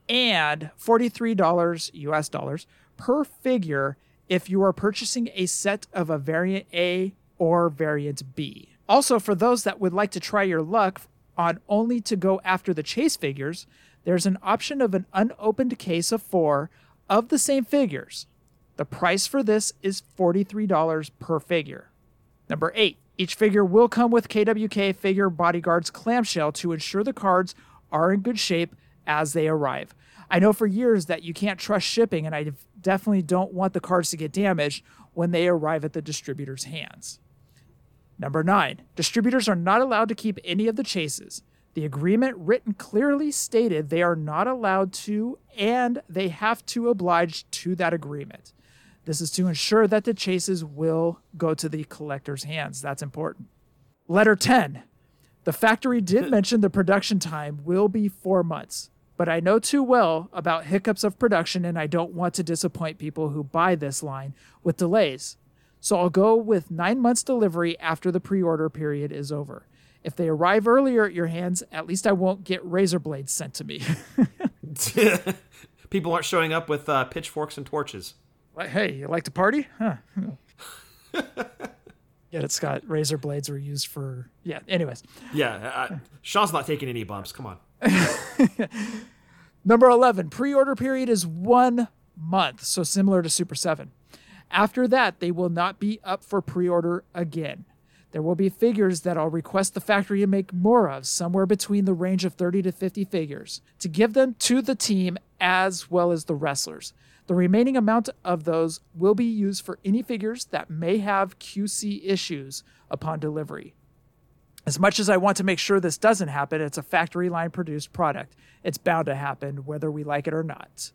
and $43 US dollars per figure if you are purchasing a set of a variant A or variant B. Also, for those that would like to try your luck on only to go after the chase figures, there's an option of an unopened case of four of the same figures. The price for this is $43 per figure. Number eight, each figure will come with KWK Figure Bodyguard's clamshell to ensure the cards are in good shape as they arrive. I know for years that you can't trust shipping, and I definitely don't want the cards to get damaged when they arrive at the distributor's hands. Number nine, distributors are not allowed to keep any of the chases. The agreement written clearly stated they are not allowed to, and they have to oblige to that agreement. This is to ensure that the chases will go to the collector's hands. That's important. Letter 10. The factory did mention the production time will be four months, but I know too well about hiccups of production and I don't want to disappoint people who buy this line with delays. So I'll go with nine months delivery after the pre order period is over. If they arrive earlier at your hands, at least I won't get razor blades sent to me. People aren't showing up with uh, pitchforks and torches. Hey, you like to party? Huh. Yet it's got razor blades were used for yeah. Anyways, Yeah, uh, Shawn's not taking any bumps. Come on. number eleven pre-order period is one month, so similar to Super Seven. After that, they will not be up for pre-order again. There will be figures that I'll request the factory to make more of, somewhere between the range of 30 to 50 figures, to give them to the team as well as the wrestlers. The remaining amount of those will be used for any figures that may have QC issues upon delivery. As much as I want to make sure this doesn't happen, it's a factory line produced product. It's bound to happen whether we like it or not.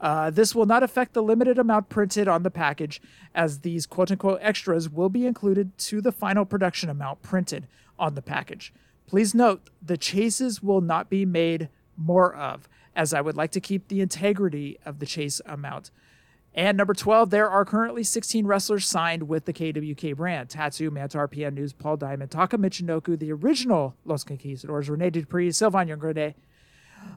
Uh, this will not affect the limited amount printed on the package, as these quote unquote extras will be included to the final production amount printed on the package. Please note the chases will not be made more of, as I would like to keep the integrity of the chase amount. And number 12, there are currently 16 wrestlers signed with the KWK brand. Tatsu, Mantaur, PN News, Paul Diamond, Taka Michinoku, the original Los Conquistadors, Rene Dupree, Sylvain Grenier,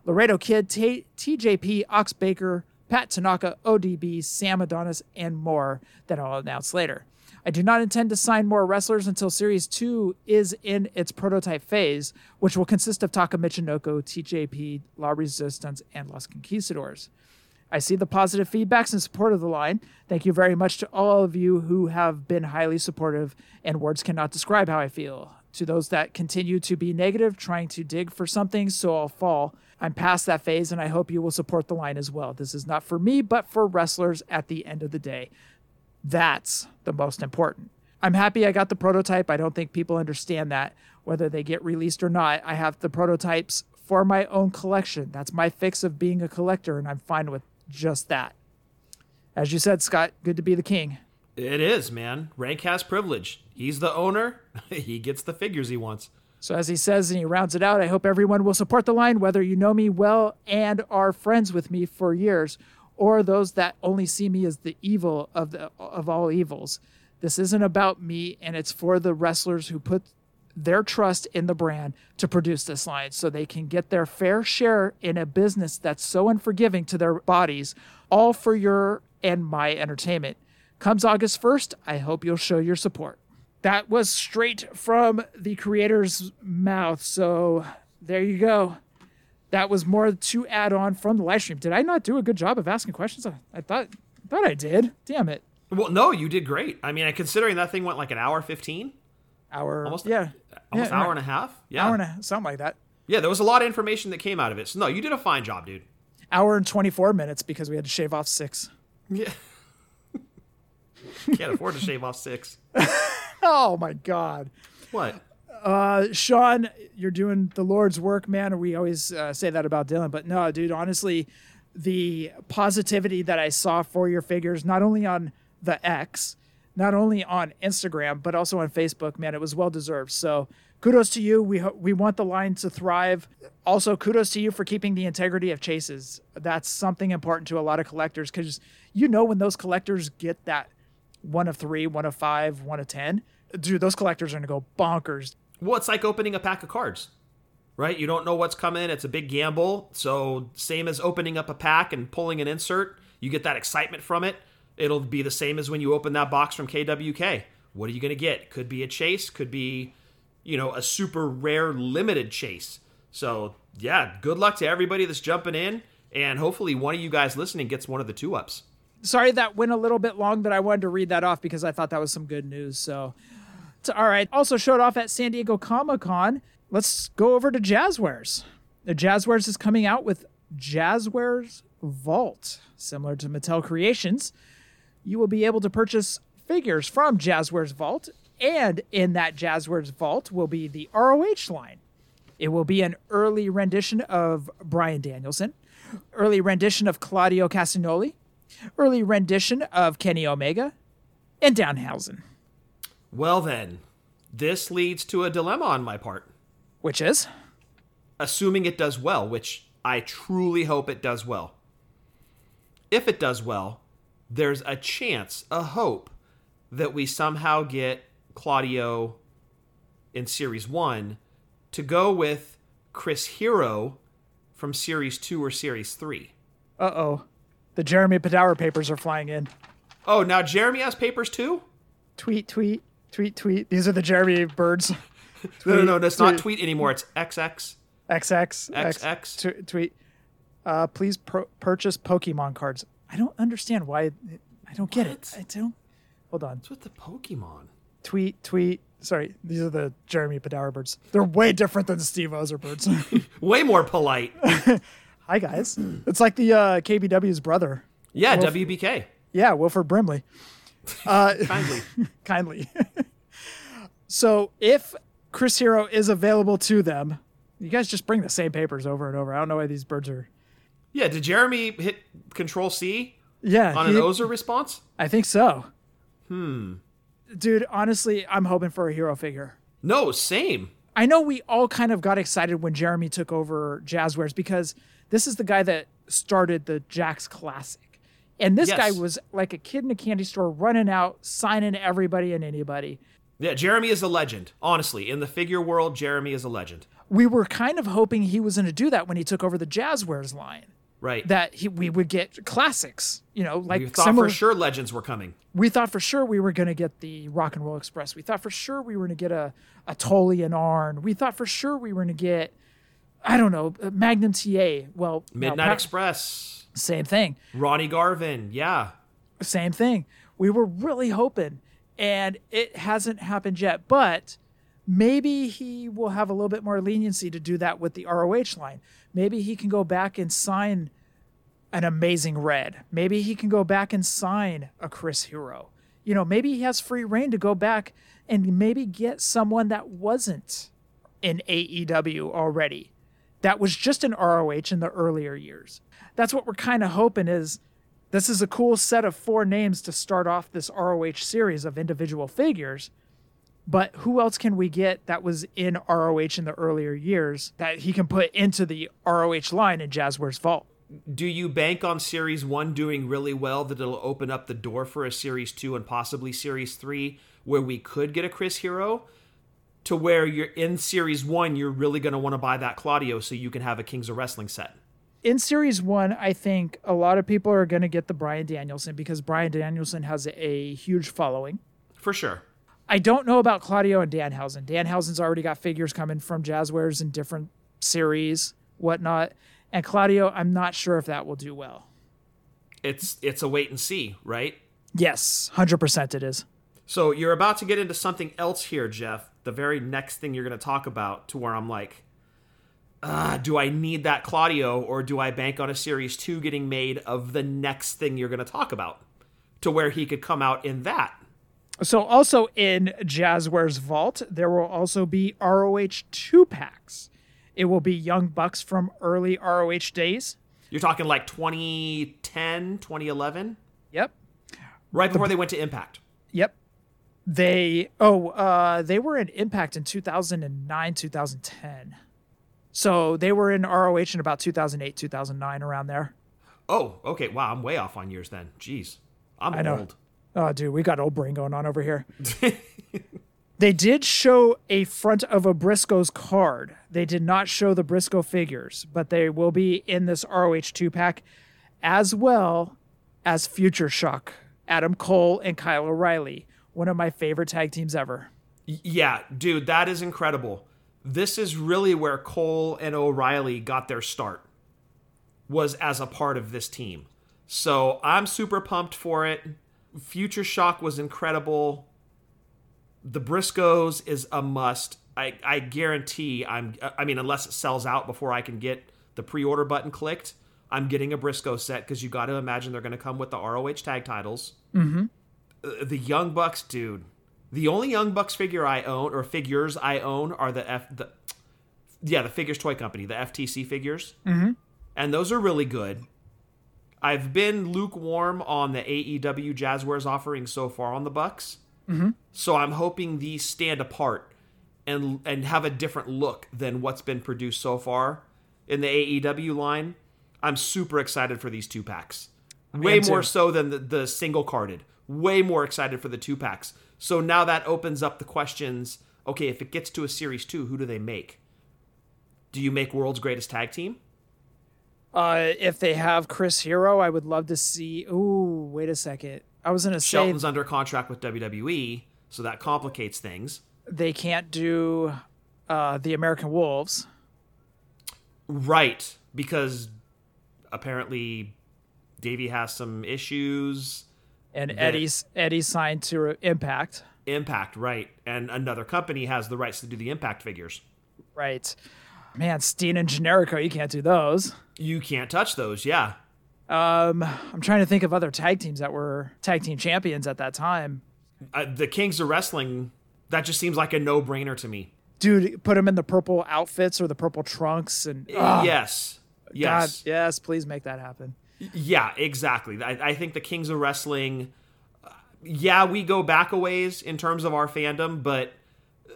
Laredo Kid, T- TJP, Ox Baker, Pat Tanaka, ODB, Sam Adonis, and more that I'll announce later. I do not intend to sign more wrestlers until Series 2 is in its prototype phase, which will consist of Taka Michinoku, TJP, La Resistance, and Los Conquistadors. I see the positive feedbacks in support of the line. Thank you very much to all of you who have been highly supportive, and words cannot describe how I feel. To those that continue to be negative, trying to dig for something so I'll fall, I'm past that phase, and I hope you will support the line as well. This is not for me, but for wrestlers at the end of the day. That's the most important. I'm happy I got the prototype. I don't think people understand that, whether they get released or not. I have the prototypes for my own collection. That's my fix of being a collector, and I'm fine with just that. As you said, Scott, good to be the king. It is, man. Rank has privilege. He's the owner. he gets the figures he wants. So, as he says and he rounds it out, I hope everyone will support the line, whether you know me well and are friends with me for years, or those that only see me as the evil of the of all evils. This isn't about me, and it's for the wrestlers who put their trust in the brand to produce this line so they can get their fair share in a business that's so unforgiving to their bodies, all for your and my entertainment. Comes August 1st, I hope you'll show your support. That was straight from the creator's mouth, so there you go. That was more to add on from the live stream. Did I not do a good job of asking questions? I, I thought I thought I did. Damn it. Well, no, you did great. I mean, considering that thing went like an hour 15, Hour almost yeah. Almost Yeah, hour and a half. Yeah. hour and a, something like that. Yeah, there was a lot of information that came out of it. So no, you did a fine job, dude. Hour and 24 minutes because we had to shave off six. Yeah. Can't afford to shave off six. Oh my God. What? Uh, Shawn, you're doing the Lord's work, man. We always uh, say that about Dylan, but no, dude, honestly, the positivity that I saw for your figures, not only on the X, not only on Instagram, but also on Facebook, man, it was well deserved. So kudos to you. We, ho- we want the line to thrive. Also, kudos to you for keeping the integrity of chases. That's something important to a lot of collectors because you know when those collectors get that one of three, one of five, one of 10, dude, those collectors are to go bonkers. Well, it's like opening a pack of cards, right? You don't know what's coming. It's a big gamble. So, same as opening up a pack and pulling an insert, you get that excitement from it. It'll be the same as when you open that box from KWK. What are you going to get? Could be a chase, could be, you know, a super rare limited chase. So, yeah, good luck to everybody that's jumping in. And hopefully, one of you guys listening gets one of the two ups. Sorry that went a little bit long, but I wanted to read that off because I thought that was some good news. So, all right. Also showed off at San Diego Comic Con. Let's go over to Jazwares. The Jazwares is coming out with Jazwares Vault, similar to Mattel Creations. You will be able to purchase figures from Jazwares Vault, and in that Jazwares Vault will be the ROH line. It will be an early rendition of Bryan Danielson, early rendition of Claudio Castagnoli, early rendition of Kenny Omega, and Danhausen, Well, then, this leads to a dilemma on my part. which is assuming it does well, which I truly hope it does well. If it does well, there's a chance, a hope, that we somehow get Claudio in Series 1 to go with Chris Hero from Series 2 or Series 3. uh oh, the Jeremy Padawer papers are flying in. Oh, now Jeremy has papers too? Tweet, tweet, tweet, tweet. These are the Jeremy birds. No, no, no, that's not tweet. tweet anymore. It's XX. XX, X, XX. tw- tweet. Uh, please pro- purchase Pokemon cards. I don't understand why. I don't get it. What? I don't. Hold on. What's with the Pokemon? Tweet, tweet. Sorry, these are the Jeremy Padawer birds. They're way different than the Steve Ozer birds. Way more polite. Hi guys. It's like the uh, KBW's brother. Yeah, WBK. Yeah, Wilford Brimley. Kindly. kindly. so if Chris Hero is available to them. You guys just bring the same papers over and over. I don't know why these birds are. Yeah, did Jeremy hit Control C Yeah, on an Ozer response? I think so. Hmm. Dude, honestly, I'm hoping for a hero figure. No, same. I know we all kind of got excited when Jeremy took over Jazwares because this is the guy that started the Jakks Classic. And this Yes. guy was like a kid in a candy store running out, signing everybody and anybody. Yeah, Jeremy is a legend. Honestly, in the figure world, Jeremy is a legend. We were kind of hoping he was going to do that when he took over the Jazwares line. Right. That he, we would get classics, you know, like we thought similar. for sure legends were coming. we thought for sure we were going to get the Rock and Roll Express. We thought for sure we were going to get a, a Tully and Arn. We thought for sure we were going to get, I don't know, uh, Magnum TA. Well, now, Midnight pa- Express, Same thing. Ronnie Garvin. Yeah. Same thing. We were really hoping, and it hasn't happened yet. But maybe he will have a little bit more leniency to do that with the ROH line. Maybe he can go back and sign an amazing red. Maybe he can go back and sign a Chris Hero. You know, maybe he has free reign to go back and maybe get someone that wasn't in AEW already. That was just an ROH in the earlier years. That's what we're kind of hoping is this is a cool set of four names to start off this ROH series of individual figures. But who else can we get that was in ROH in the earlier years that he can put into the ROH line in Jazwares Vault? Do you bank on Series 1 doing really well that it'll open up the door for a Series 2 and possibly Series 3 where we could get a Chris Hero? To where you're in Series 1, you're really going to want to buy that Claudio so you can have a Kings of Wrestling set. in series one, I think a lot of people are going to get the Bryan Danielson because Bryan Danielson has a huge following. For sure. I don't know about Claudio and Danhausen. Danhausen's already got figures coming from Jazwares in different series, whatnot. And Claudio, I'm not sure if that will do well. It's it's a wait and see, right? Yes, 100% it is. So you're about to get into something else here, Jeff. The very next thing you're going to talk about, to where I'm like, uh, do I need that Claudio, or do I bank on a Series Two getting made of the next thing you're going to talk about, to where he could come out in that? So, also in Jazwares Vault, there will also be ROH 2 packs. It will be Young Bucks from early ROH days. You're talking like 2010, 2011, Yep. right before they went to Impact. Yep. They oh uh they were in Impact in 2009 2010. So they were in ROH in about 2008 2009 around there. Oh, okay. Wow, I'm way off on years then. Jeez, I'm I know. old. Oh dude, we got old brain going on over here. they did show a front of a Briscoe's card. They did not show the Briscoe figures, but they will be in this ROH 2 pack as well as Future Shock, Adam Cole and Kyle O'Reilly, one of my favorite tag teams ever. Yeah, dude, that is incredible. This is really where Cole and O'Reilly got their start. Was as a part of this team. So, I'm super pumped for it. Future Shock was incredible. The Briscoes is a must. I, I guarantee I'm I mean unless it sells out before I can get the pre-order button clicked, I'm getting a Briscoe set because you got to imagine they're going to come with the ROH tag titles the Young Bucks, dude. The only Young Bucks figure I own or figures I own are the F the yeah the figures toy company the FTC figures, mm-hmm. and those are really good. I've been lukewarm on the AEW Jazwares offering so far on the Bucks, mm-hmm. so I'm hoping these stand apart and and have a different look than what's been produced so far in the AEW line. I'm super excited for these two packs. Way more so than the, the single carded. Way more excited for the two packs. So now that opens up the questions. Okay, if it gets to a series two, who do they make? Do you make world's greatest tag team? Uh, if they have Chris Hero, I would love to see. Ooh, wait a second. I was gonna say Shelton's under contract with WWE, so that complicates things. they can't do uh, the American Wolves. Right, because apparently Davey has some issues. And Eddie's Eddie's signed to Impact. Impact, right. And another company has the rights to do the Impact figures. Right. Man, Steen and Generico, you can't do those. You can't touch those, yeah. I'm trying to think of other tag teams that were tag team champions at that time. Uh, the Kings of Wrestling, that just seems like a no brainer to me. Dude, put them in the purple outfits or the purple trunks and ah, yes. God, Yes. yes, please make that happen. Yeah, exactly. I, I think the Kings of Wrestling, uh, yeah, we go back a ways in terms of our fandom, but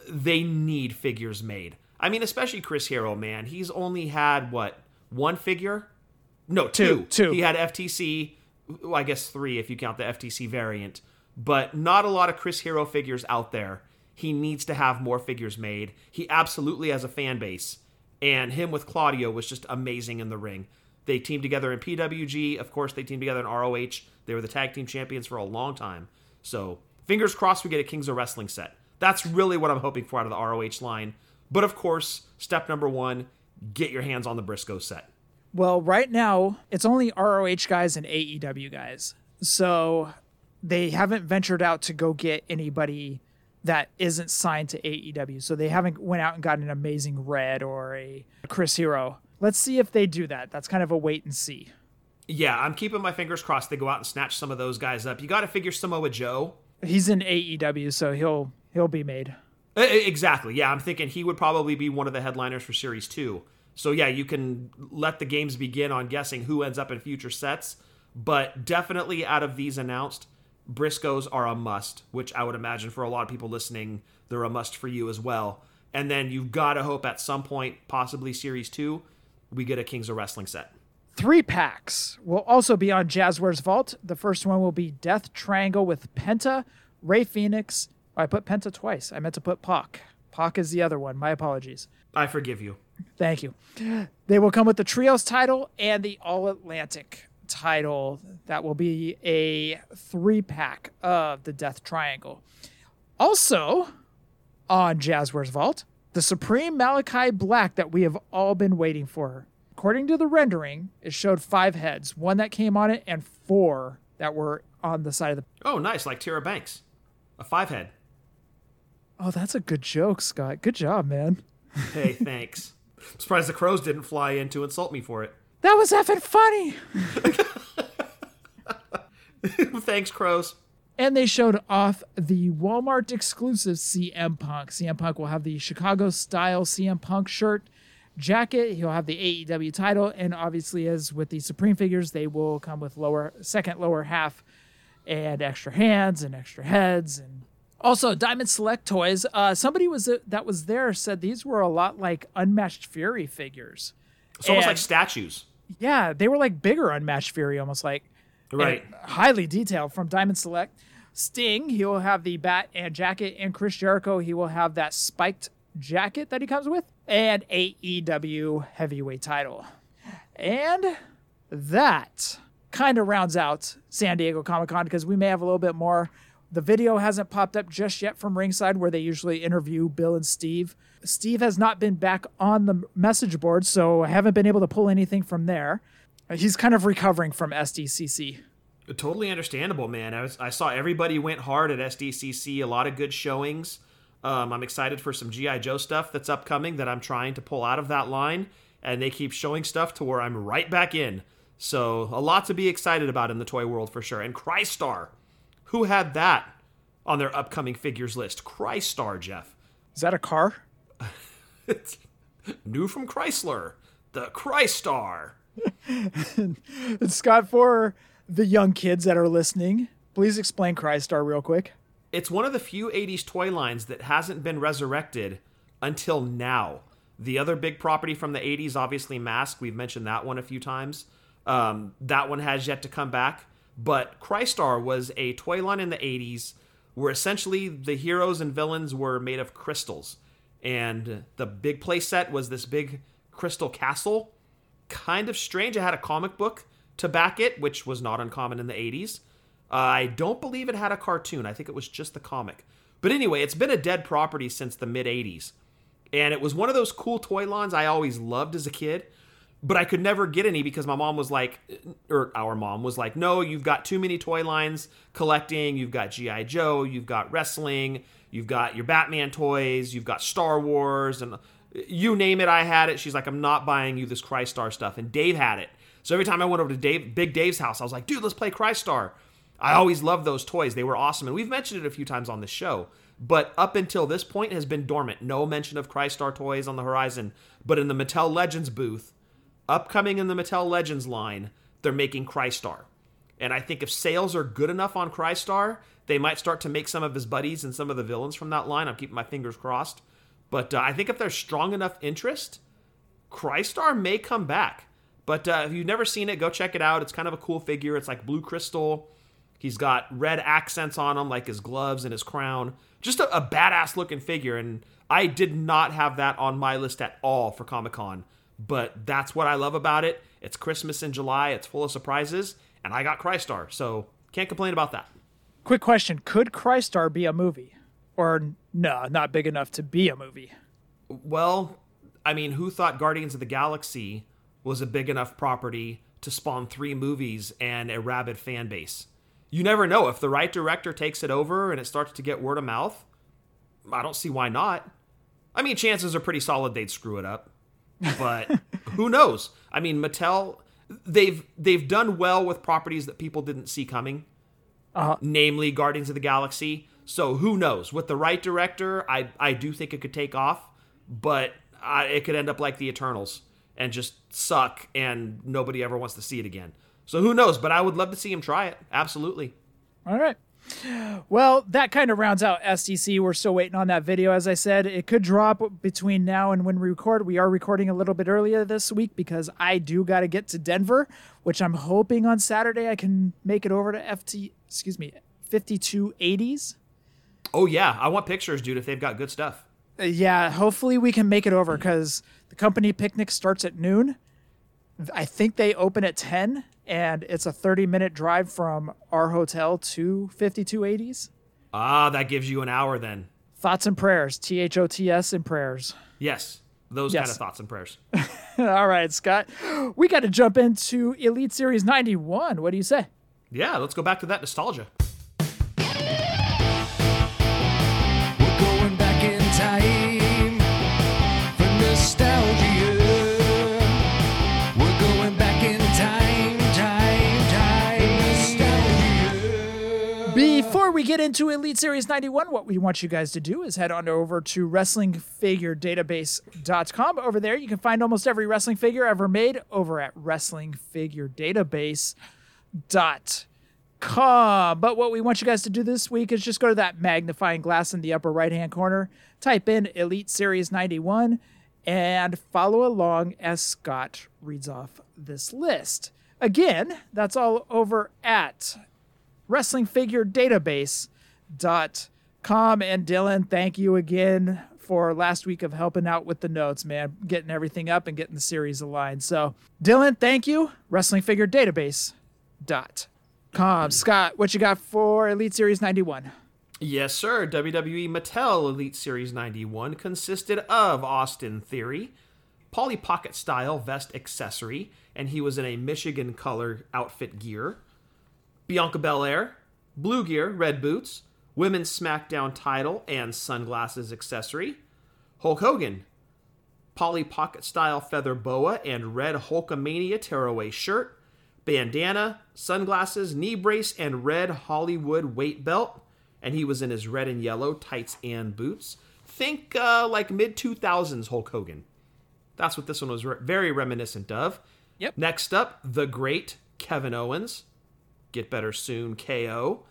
they need figures made. I mean, especially Chris Hero, man. He's only had, what, one figure? No, two. Two, two. He had FTC, well, I guess three if you count the FTC variant, but not a lot of Chris Hero figures out there. He needs to have more figures made. He absolutely has a fan base, and him with Claudio was just amazing in the ring. They teamed together in PWG. Of course, they teamed together in ROH. They were the tag team champions for a long time. So, fingers crossed we get a Kings of Wrestling set. That's really what I'm hoping for out of the ROH line. But of course, step number one get your hands on the Briscoe set. Well, right now it's only ROH guys and AEW guys. So they haven't ventured out to go get anybody that isn't signed to AEW. So they haven't went out and gotten an amazing Red or a Chris Hero. Let's see if they do that. That's kind of a wait and see. Yeah, I'm keeping my fingers crossed they go out and snatch some of those guys up. You got to figure Samoa Joe. He's in AEW, so he'll he'll be made. Exactly. Yeah, I'm thinking he would probably be one of the headliners for Series 2. So, yeah, you can let the games begin on guessing who ends up in future sets. But definitely out of these announced, Briscoes are a must, which I would imagine for a lot of people listening, they're a must for you as well. And then you've got to hope at some point, possibly Series 2, we get a Kings of Wrestling set. Three packs will also be on Jazware's Vault. The first one will be Death Triangle with Penta, Rey Fenix. Oh, I put Penta twice. I meant to put Pac. Pac is the other one. My apologies. I forgive you. Thank you. They will come with the Trios title and the All Atlantic title. That will be a three pack of the Death Triangle. Also, on Jazware's Vault, the Supreme Malachi Black that we have all been waiting for. According to the rendering, it showed five heads, one that came on it, and four that were on the side of the. Oh, nice. Like Tyra Banks. A five head. Oh, that's a good joke, Scott. Good job, man. Hey, thanks. Surprised the crows didn't fly in to insult me for it. That was effing funny. thanks, crows. And they showed off the Walmart exclusive CM Punk. CM Punk will have the Chicago style CM Punk shirt, jacket. He'll have the AEW title, and obviously, as with the Supreme figures, they will come with lower second lower half and extra hands and extra heads and also Diamond Select toys. Uh, somebody was that was there said these were a lot like Unmatched Fury figures. It's almost And- like statues. Yeah, they were like bigger Unmatched Fury, almost like Right. highly detailed from Diamond Select. Sting, he will have the bat and jacket, and Chris Jericho, he will have that spiked jacket that he comes with, and AEW heavyweight title. And that kind of rounds out San Diego Comic Con because we may have a little bit more. The video hasn't popped up just yet from ringside where they usually interview Bill and Steve. Steve has not been back on the message board, so I haven't been able to pull anything from there. He's kind of recovering from SDCC. Totally understandable, man. I, was, I saw everybody went hard at SDCC. A lot of good showings. Um, I'm excited for some GI Joe stuff that's upcoming that I'm trying to pull out of that line, and they keep showing stuff to where I'm right back in. So a lot to be excited about in the toy world for sure. And Crystar, who had that on their upcoming figures list? Crystar, Jeff. Is that a car? It's new from Chrysler, the Crystar. And Scott, for the young kids that are listening, please explain Crystar real quick. it's one of the few 80s toy lines that hasn't been resurrected until now. The other big property from the 80s, obviously Mask, we've mentioned that one a few times. Um, that one has yet to come back. But Crystar was a toy line in the 80s where essentially the heroes and villains were made of crystals. And the big play set was this big crystal castle. Kind of strange. It had a comic book to back it, which was not uncommon in the 80s. Uh, I don't believe it had a cartoon. I think it was just the comic. But anyway, it's been a dead property since the mid 80s. And it was one of those cool toy lines I always loved as a kid, but I could never get any because my mom was like, or our mom was like, no, you've got too many toy lines collecting. You've got G.I. Joe, you've got wrestling, you've got your Batman toys, you've got Star Wars, and you name it, I had it. She's like, I'm not buying you this Crystar stuff. And Dave had it. So every time I went over to Dave, Big Dave's house, I was like, dude, let's play Crystar. I always loved those toys. They were awesome. And we've mentioned it a few times on the show. But up until this point has been dormant. No mention of Crystar toys on the horizon. But in the Mattel Legends booth, upcoming in the Mattel Legends line, they're making Crystar. And I think if sales are good enough on Crystar, they might start to make some of his buddies and some of the villains from that line. I'm keeping my fingers crossed. But uh, I think if there's strong enough interest, Crystar may come back. But uh, if you've never seen it, go check it out. It's kind of a cool figure. It's like blue crystal. He's got red accents on him, like his gloves and his crown. Just a, a badass looking figure. And I did not have that on my list at all for Comic Con. But that's what I love about it. It's Christmas in July. It's full of surprises, and I got Crystar, so can't complain about that. Quick question: Could Crystar be a movie, or no, not big enough to be a movie? Well, I mean, who thought Guardians of the Galaxy was a big enough property to spawn three movies and a rabid fan base? You never know if the right director takes it over and it starts to get word of mouth. I don't see why not. I mean, chances are pretty solid they'd screw it up, but who knows? I mean, Mattel they've they've done well with properties that people didn't see coming, uh-huh. namely Guardians of the Galaxy. So who knows? With the right director, I I do think it could take off, but uh, it could end up like the Eternals and just suck, and nobody ever wants to see it again. So who knows? But I would love to see him try it. Absolutely. All right. Well, that kind of rounds out SDC. We're still waiting on that video. As I said, it could drop between now and when we record. We are recording a little bit earlier this week because I do got to get to Denver, which I'm hoping on Saturday I can make it over to FT, excuse me, 5280s. Oh yeah, I want pictures, dude. If they've got good stuff. Uh, yeah, hopefully we can make it over because the company picnic starts at noon. I think they open at 10 and it's a 30 minute drive from our hotel to 5280s. Ah, that gives you an hour then. Thoughts and prayers. T H O T S and prayers. Yes, those Yes. kind of thoughts and prayers. All right, Scott. We got to jump into Elite Series 91. What do you say? yeah, let's go back to that nostalgia. We get into Elite Series 91, what we want you guys to do is head on over to WrestlingFigureDatabase.com. Over there, you can find almost every wrestling figure ever made over at WrestlingFigureDatabase.com. But what we want you guys to do this week is just go to that magnifying glass in the upper right hand corner, type in Elite Series 91, and follow along as Scott reads off this list. Again, that's all over at wrestlingfiguredatabase.com. And Dylan, thank you again for last week of helping out with the notes, man, getting everything up and getting the series aligned. So, Dylan, thank you. Wrestlingfiguredatabase.com. Scott, what you got for Elite Series 91? Yes, sir. WWE Mattel Elite Series 91 consisted of Austin Theory, Polly Pocket style vest accessory, and he was in a Michigan color outfit gear. Bianca Belair, blue gear, red boots, women's SmackDown title, and sunglasses accessory. Hulk Hogan, Polly Pocket style feather boa and red Hulkamania tearaway shirt, bandana, sunglasses, knee brace, and red Hollywood weight belt. And he was in his red and yellow tights and boots. Think uh, like mid 2000s Hulk Hogan. That's what this one was re- very reminiscent of. Yep. Next up, the great Kevin Owens. Get Better Soon KO.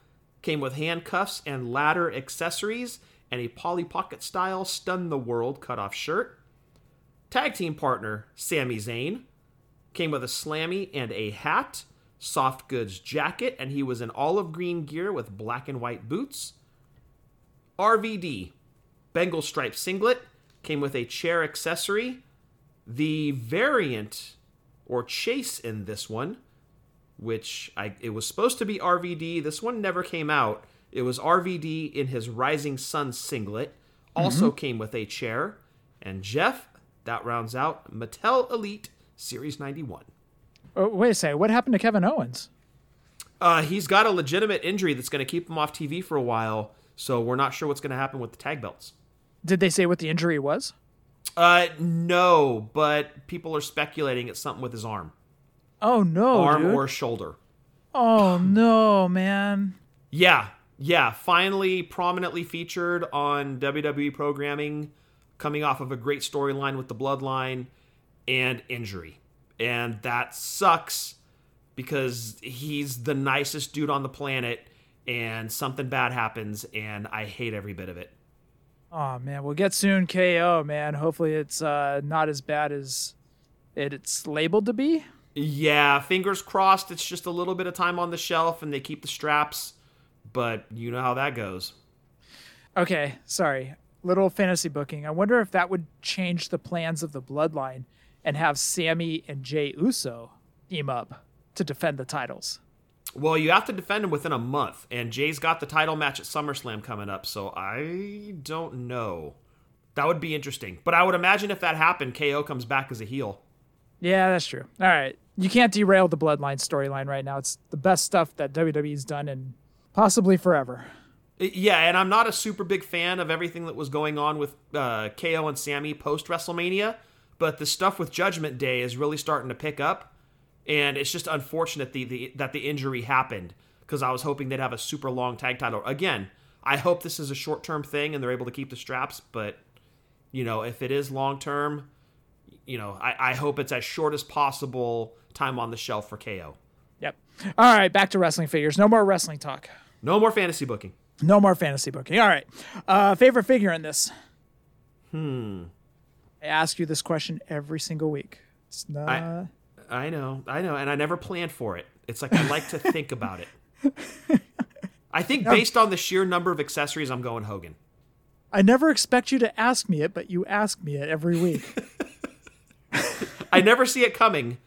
Came with handcuffs and ladder accessories and a Polly Pocket style Stun the World cutoff shirt. Tag team partner Sami Zayn came with a slammy and a hat, soft goods jacket, and he was in olive green gear with black and white boots. RVD Bengal stripe singlet came with a chair accessory. The variant or chase in this one, which I it was supposed to be RVD. This one never came out. It was RVD in his Rising Sun singlet. Also came with a chair. And Jeff, that rounds out Mattel Elite Series 91. Oh, wait a second. What happened to Kevin Owens? Uh, he's got a legitimate injury that's going to keep him off TV for a while, so we're not sure what's going to happen with the tag belts. Did they say what the injury was? Uh, no, but people are speculating it's something with his arm, Oh, no. arm dude. or shoulder. Oh no, man. Yeah, yeah. Finally, prominently featured on WWE programming, coming off of a great storyline with the Bloodline and injury. And that sucks because he's the nicest dude on the planet and something bad happens and I hate every bit of it. Oh man, we'll get soon KO, man. Hopefully it's uh not as bad as it's labeled to be. Yeah, fingers crossed it's just a little bit of time on the shelf and they keep the straps, but you know how that goes. Okay, sorry. Little fantasy booking. I wonder if that would change the plans of the bloodline and have Sami and Jey Uso team up to defend the titles. Well, you have to defend them within a month, and Jey's got the title match at SummerSlam coming up, so I don't know. That would be interesting. But I would imagine if that happened, KO comes back as a heel. Yeah, that's true. All right. You can't derail the bloodline storyline right now. It's the best stuff that WWE's done in possibly forever. Yeah, and I'm not a super big fan of everything that was going on with uh, KO and Sami post WrestleMania, but the stuff with Judgment Day is really starting to pick up, and it's just unfortunate the, the that the injury happened because I was hoping they'd have a super long tag title. Again, I hope this is a short term thing and they're able to keep the straps, but you know if it is long term, you know I, I hope it's as short as possible time on the shelf for KO. Yep. All right, back to wrestling figures. No more wrestling talk. No more fantasy booking. No more fantasy booking. All right. Uh, favorite figure in this? Hmm. I ask you this question every single week. It's not. I, I know, I know, and I never planned for it. It's like I like to think about it. I think based on the sheer number of accessories, I'm going Hogan. I never expect you to ask me it, but you ask me it every week. I never see it coming,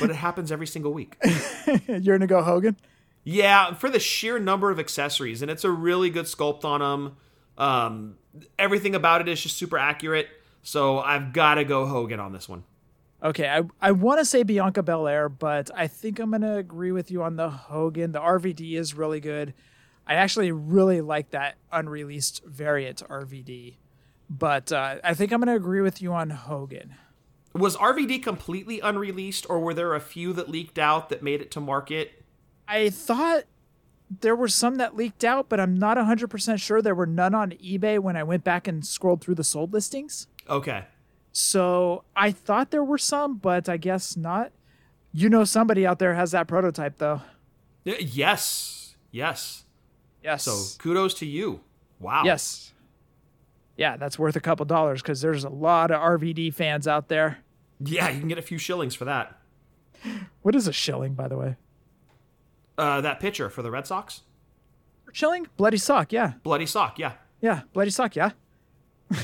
but it happens every single week. You're gonna go Hogan. Yeah, for the sheer number of accessories, and it's a really good sculpt on them. Um, everything about it is just super accurate. So I've got to go Hogan on this one. Okay, I, I want to say Bianca Belair, but I think I'm going to agree with you on the Hogan. The RVD is really good. I actually really like that unreleased variant RVD, but uh, I think I'm going to agree with you on Hogan. Was RVD completely unreleased, or were there a few that leaked out that made it to market? I thought there were some that leaked out, but I'm not 100% sure. There were none on eBay when I went back and scrolled through the sold listings. Okay. So I thought there were some, but I guess not. You know, somebody out there has that prototype, though. Yes. Yes. Yes. So kudos to you. Wow. Yes. Yeah, that's worth a couple dollars because there's a lot of RVD fans out there. Yeah, you can get a few shillings for that. What is a shilling, by the way? Uh, that pitcher for the Red Sox? Schilling? Bloody sock, yeah. Bloody sock, yeah. Yeah, bloody sock, yeah.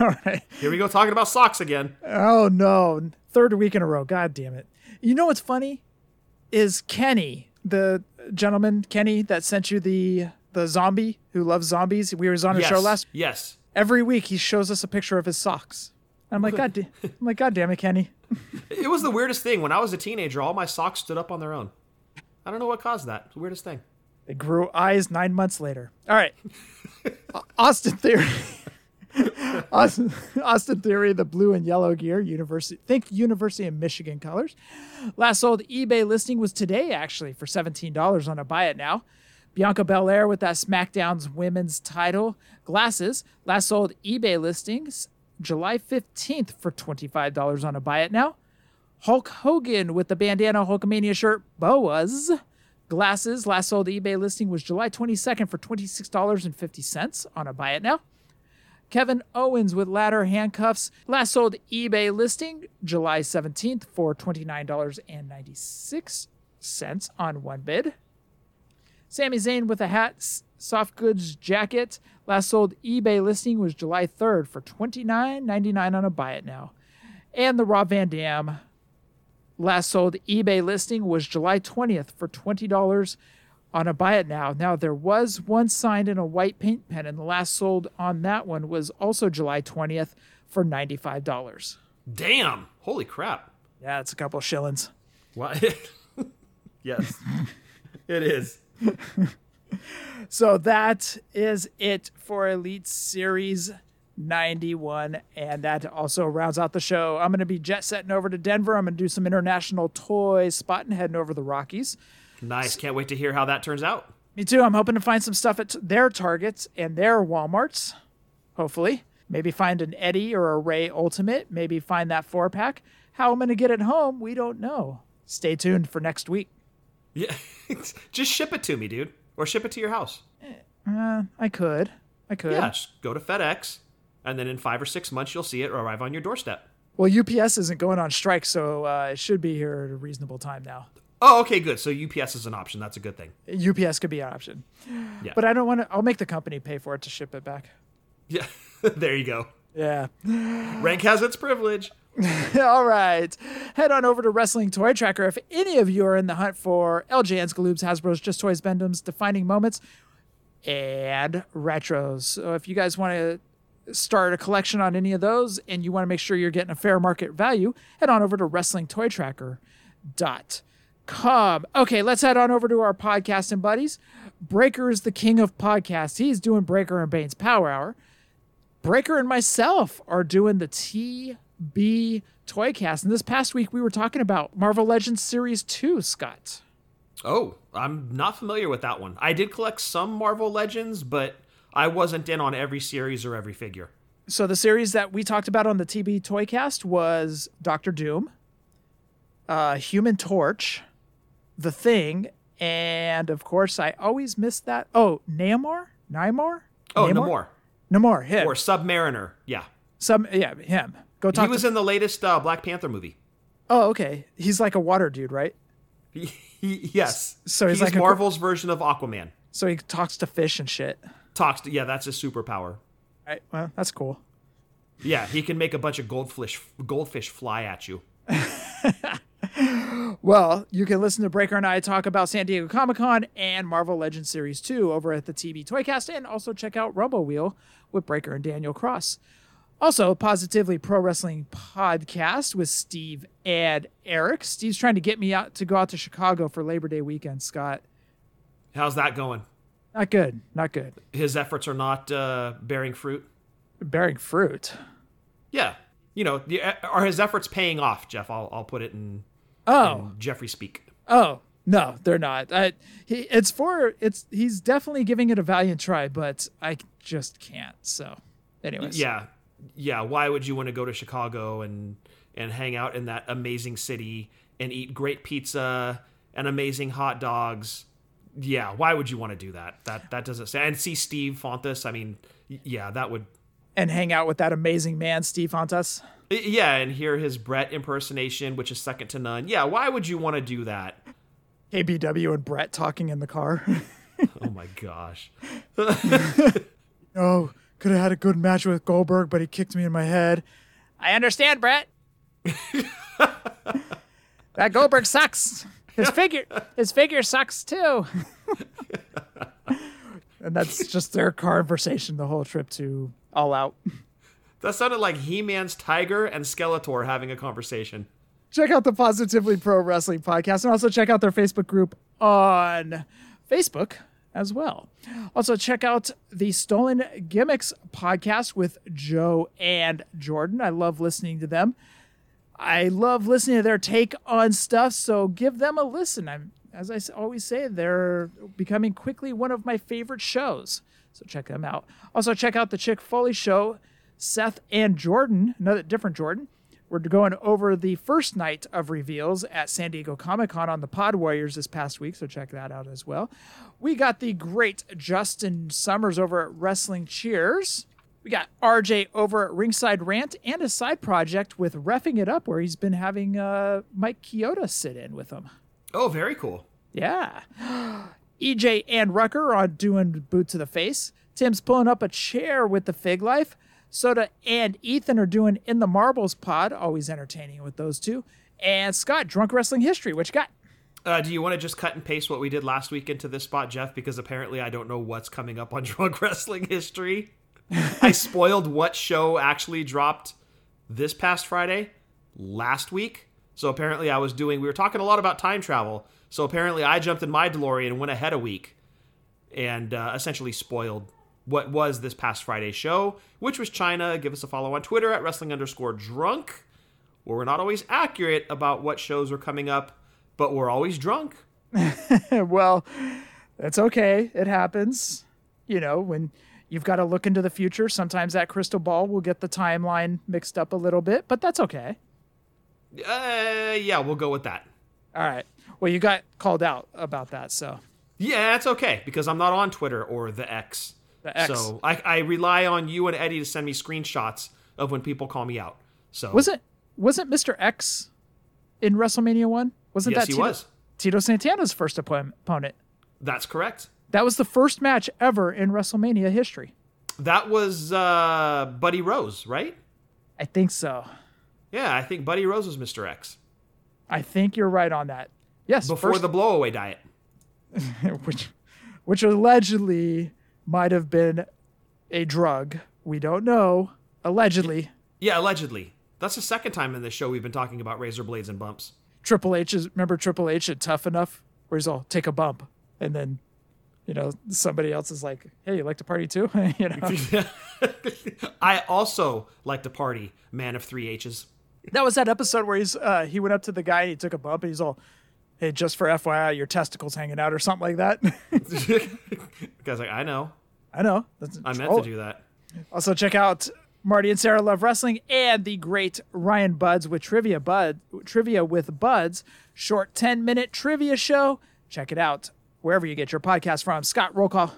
All right. Here we go talking about socks again. Oh no, third week in a row. God damn it. You know what's funny is Kenny, the gentleman Kenny that sent you the the zombie who loves zombies. We were on a yes. show last. Yes. Every week he shows us a picture of his socks. I'm like, God, da- I'm like, God damn it, Kenny. It was the weirdest thing. When I was a teenager, all my socks stood up on their own. I don't know what caused that. It's the weirdest thing. It grew eyes nine months later. All right. Austin Theory. Austin, Austin Theory, the blue and yellow gear, University, think University of Michigan colors. Last sold eBay listing was today, actually, for $17 on a buy it now. Bianca Belair with that SmackDown's women's title. Glasses, last sold eBay listings July 15th for $25 on a buy it now. Hulk Hogan with the bandana Hulkamania shirt, Boas. Glasses, last sold eBay listing was July 22nd for $26.50 on a buy it now. Kevin Owens with ladder handcuffs, last sold eBay listing July 17th for $29.96 on one bid. Sami Zayn with a hat, soft goods jacket, last sold eBay listing was July 3rd for $29.99 on a buy it now. And the Rob Van Dam last sold eBay listing was July 20th for $20 on a buy it now. Now there was one signed in a white paint pen and the last sold on that one was also July 20th for $95. Damn. Holy crap. Yeah, it's a couple shillings. What? yes. it is. So that is it for Elite Series 91. And that also rounds out the show. I'm going to be jet setting over to Denver. I'm going to do some international toy spotting, heading over the Rockies. Nice. Can't wait to hear how that turns out. Me too. I'm hoping to find some stuff at their Targets and their Walmarts, hopefully. Maybe find an Eddie or a Rey Ultimate. Maybe find that four pack. How I'm going to get it home, we don't know. Stay tuned for next week. Yeah. just ship it to me, dude. Or ship it to your house. Uh, I could. I could. Yeah, just go to FedEx, and then in five or six months, you'll see it arrive on your doorstep. Well, UPS isn't going on strike, so uh, it should be here at a reasonable time now. Oh, okay, good. So UPS is an option. That's a good thing. UPS could be an option. Yeah. But I don't want to. I'll make the company pay for it to ship it back. Yeah. there you go. Yeah. Rank has its privilege. All right. Head on over to Wrestling Toy Tracker. If any of you are in the hunt for LJN's, Galoobs, Hasbro's, Just Toys, Bend-Ems, defining moments, and retros. So if you guys want to start a collection on any of those and you want to make sure you're getting a fair market value, head on over to WrestlingToyTracker.com. Okay, let's head on over to our podcasting buddies. Breaker is the king of podcasts. He's doing Breaker and Bane's Power Hour. Breaker and myself are doing the TB Toycast. And this past week, we were talking about Marvel Legends Series 2, Scott. Oh, I'm not familiar with that one. I did collect some Marvel Legends, but I wasn't in on every series or every figure. So the series that we talked about on the TB Toycast was Doctor Doom, uh, Human Torch, The Thing, and of course, I always miss that. Oh, Namor? Namor? Oh, Namor. Namor, him. Or Submariner. Yeah. Some, yeah, him. Go talk He was to, in the latest uh, Black Panther movie. Oh, okay. He's like a water dude, right? He, he- yes. So he's he's like a- Marvel's version of Aquaman. So he talks to fish and shit. Talks to, yeah, that's his superpower. Right. Well, that's cool. Yeah, he can make a bunch of goldfish goldfish fly at you. Well, you can listen to Breaker and I talk about San Diego Comic Con and Marvel Legends Series 2 over at the TB Toycast, and also check out Rumble Wheel with Breaker and Daniel Cross. Also, a Positively Pro Wrestling Podcast with Steve and Eric. Steve's trying to get me out to go out to Chicago for Labor Day weekend, Scott. How's that going? Not good. Not good. His efforts are not uh, bearing fruit. Bearing fruit. Yeah, you know, the- are his efforts paying off, Jeff? I'll I'll put it in, Oh, in Jeffrey speak. oh, no, they're not. I, he, it's for, it's, he's definitely giving it a valiant try, but I just can't. So, anyways. Yeah, yeah. Why would you want to go to Chicago and and hang out in that amazing city and eat great pizza and amazing hot dogs? Yeah, why would you want to do that? That that doesn't say. And see Steve Fontas. I mean, yeah, that would. And hang out with that amazing man, Steve Fontas. Yeah, and hear his Brett impersonation, which is second to none. Yeah, why would you want to do that? KBW and Brett talking in the car. Oh my gosh. oh, could have had a good match with Goldberg, but he kicked me in my head. I understand, Brett. that Goldberg sucks. His figure, his figure sucks too. and that's just their conversation the whole trip to All Out. That sounded like He-Man's Tiger and Skeletor having a conversation. check out the Positively Pro Wrestling podcast and also check out their Facebook group on Facebook as well. Also, check out the Stolen Gimmicks podcast with Joe and Jordan. I love listening to them. I love listening to their take on stuff, so give them a listen. I'm, as I always say, they're becoming quickly one of my favorite shows. So check them out. Also, check out the Chick Foley show. Seth and Jordan, another different Jordan, we're going over the first night of reveals at San Diego Comic Con on the Pod Warriors this past week, so check that out as well. We got the great Justin Summers over at Wrestling Cheers. We got RJ over at Ringside Rant and a side project with Refing It Up, where he's been having uh, Mike Chioda sit in with him. Oh, very cool. Yeah. EJ and Rucker are doing boot to the face. Tim's pulling up a chair with the Fig Life. Soda and Ethan are doing In the Marbles pod, always entertaining with those two. And Scott, Drunk Wrestling History, what you got? Uh, do you want to just cut and paste what we did last week into this spot, Jeff? Because apparently I don't know what's coming up on Drunk Wrestling History. I spoiled what show actually dropped this past Friday last week. So apparently I was doing, we were talking a lot about time travel. So apparently I jumped in my DeLorean and went ahead a week and uh, essentially spoiled what was this past Friday show, which was China. Give us a follow on Twitter at wrestling underscore drunk, where we're not always accurate about what shows are coming up, but we're always drunk. well, that's okay. It happens. You know, when you've got to look into the future, sometimes that crystal ball will get the timeline mixed up a little bit, but that's okay. Uh, yeah, we'll go with that. All right. Well, you got called out about that, so Yeah, that's okay because I'm not on Twitter or the X. The X. So I, I rely on you and Eddie to send me screenshots of when people call me out. So wasn't wasn't Mr. X in WrestleMania one? Wasn't Yes, that he Tito, was. Tito Santana's first opponent? That's correct. That was the first match ever in WrestleMania history. That was uh, Buddy Rose, right? I think so. Yeah, I think Buddy Rose was Mr. X I think you're right on that. Yes, before first- the blowaway diet. which which allegedly might have been a drug. We don't know. Allegedly. Yeah, allegedly. That's the second time in this show we've been talking about razor blades and bumps. Triple H is remember Triple H at Tough Enough, where he's all take a bump, and then you know somebody else is like, "Hey, you like to party too?" you know, I also like to party, man of three H's. that was that episode where he's uh, he went up to the guy and he took a bump, and he's all, "Hey, just for FYI, your testicles hanging out or something like that." Guy's like, I know. I know. That's, I meant oh. to do that. Also, check out Marty and Sarah Love Wrestling and the great Ryan Buds with Trivia Bud Trivia with Buds, short 10 minute trivia show. Check it out wherever you get your podcast from. Scott, roll call.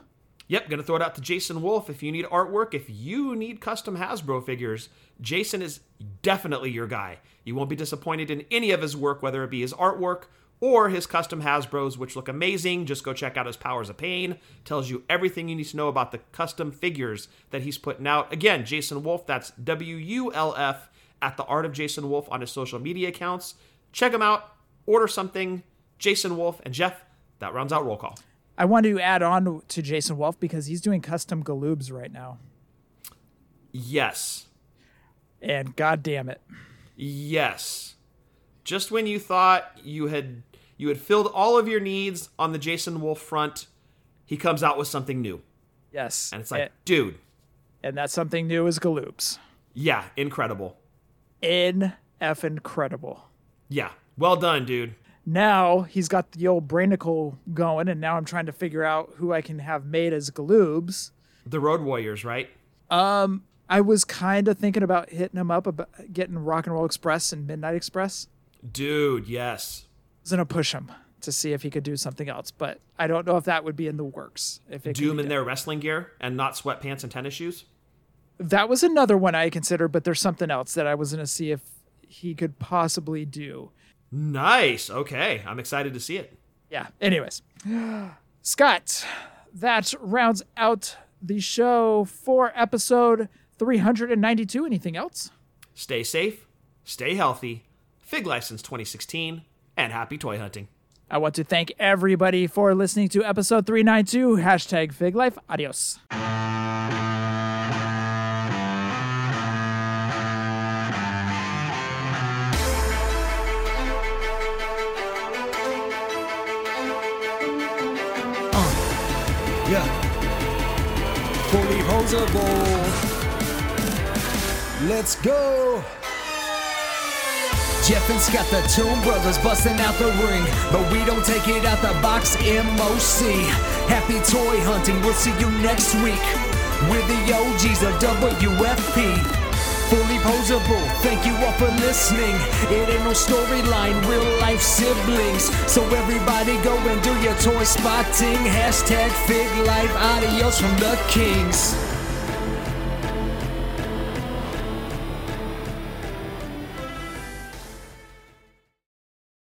Yep, gonna throw it out to Jason Wolf. If you need artwork, if you need custom Hasbro figures, Jason is definitely your guy. You won't be disappointed in any of his work, whether it be his artwork or his custom Hasbros, which look amazing. Just go check out his Powers of Pain. Tells you everything you need to know about the custom figures that he's putting out. Again, Jason Wolf, that's W U L F at the Art of Jason Wolf on his social media accounts. Check him out, order something. Jason Wolf and Jeff, that rounds out roll call. I want to add on to Jason Wolf because he's doing custom Galoobs right now. Yes. And god damn it. Yes. Just when you thought you had you had filled all of your needs on the Jason Wolf front, he comes out with something new. Yes. And it's like, and, dude, and that's something new is Galoobs. yeah, incredible. In F incredible. Yeah. Well done, dude. now he's got the old Brainicle going, and now I'm trying to figure out who I can have made as Galoobs. The Road Warriors, right? Um, I was kind of thinking about hitting him up about getting Rock and Roll Express and Midnight Express. Dude, yes. Was gonna push him to see if he could do something else, but I don't know if that would be in the works. If it Doom in done. their wrestling gear and not sweatpants and tennis shoes. that was another one I considered, but there's something else that I was gonna see if he could possibly do. Nice. Okay. I'm excited to see it. Yeah. Anyways, Scott, that rounds out the show for episode 392. Anything else? Stay safe, stay healthy, Fig License 2016, and happy toy hunting. I want to thank everybody for listening to episode 392. Hashtag Fig Life. Adios. Uh, yeah. Fully posable. Let's go. Jeff and Scott, the Tomb Brothers, busting out the ring. But we don't take it out the box, MOC. Happy toy hunting, we'll see you next week. With the OGs of WFP. Fully posable, thank you all for listening. It ain't no storyline, real life siblings. So everybody go and do your toy spotting. Hashtag Fig Life, adios from the Kings.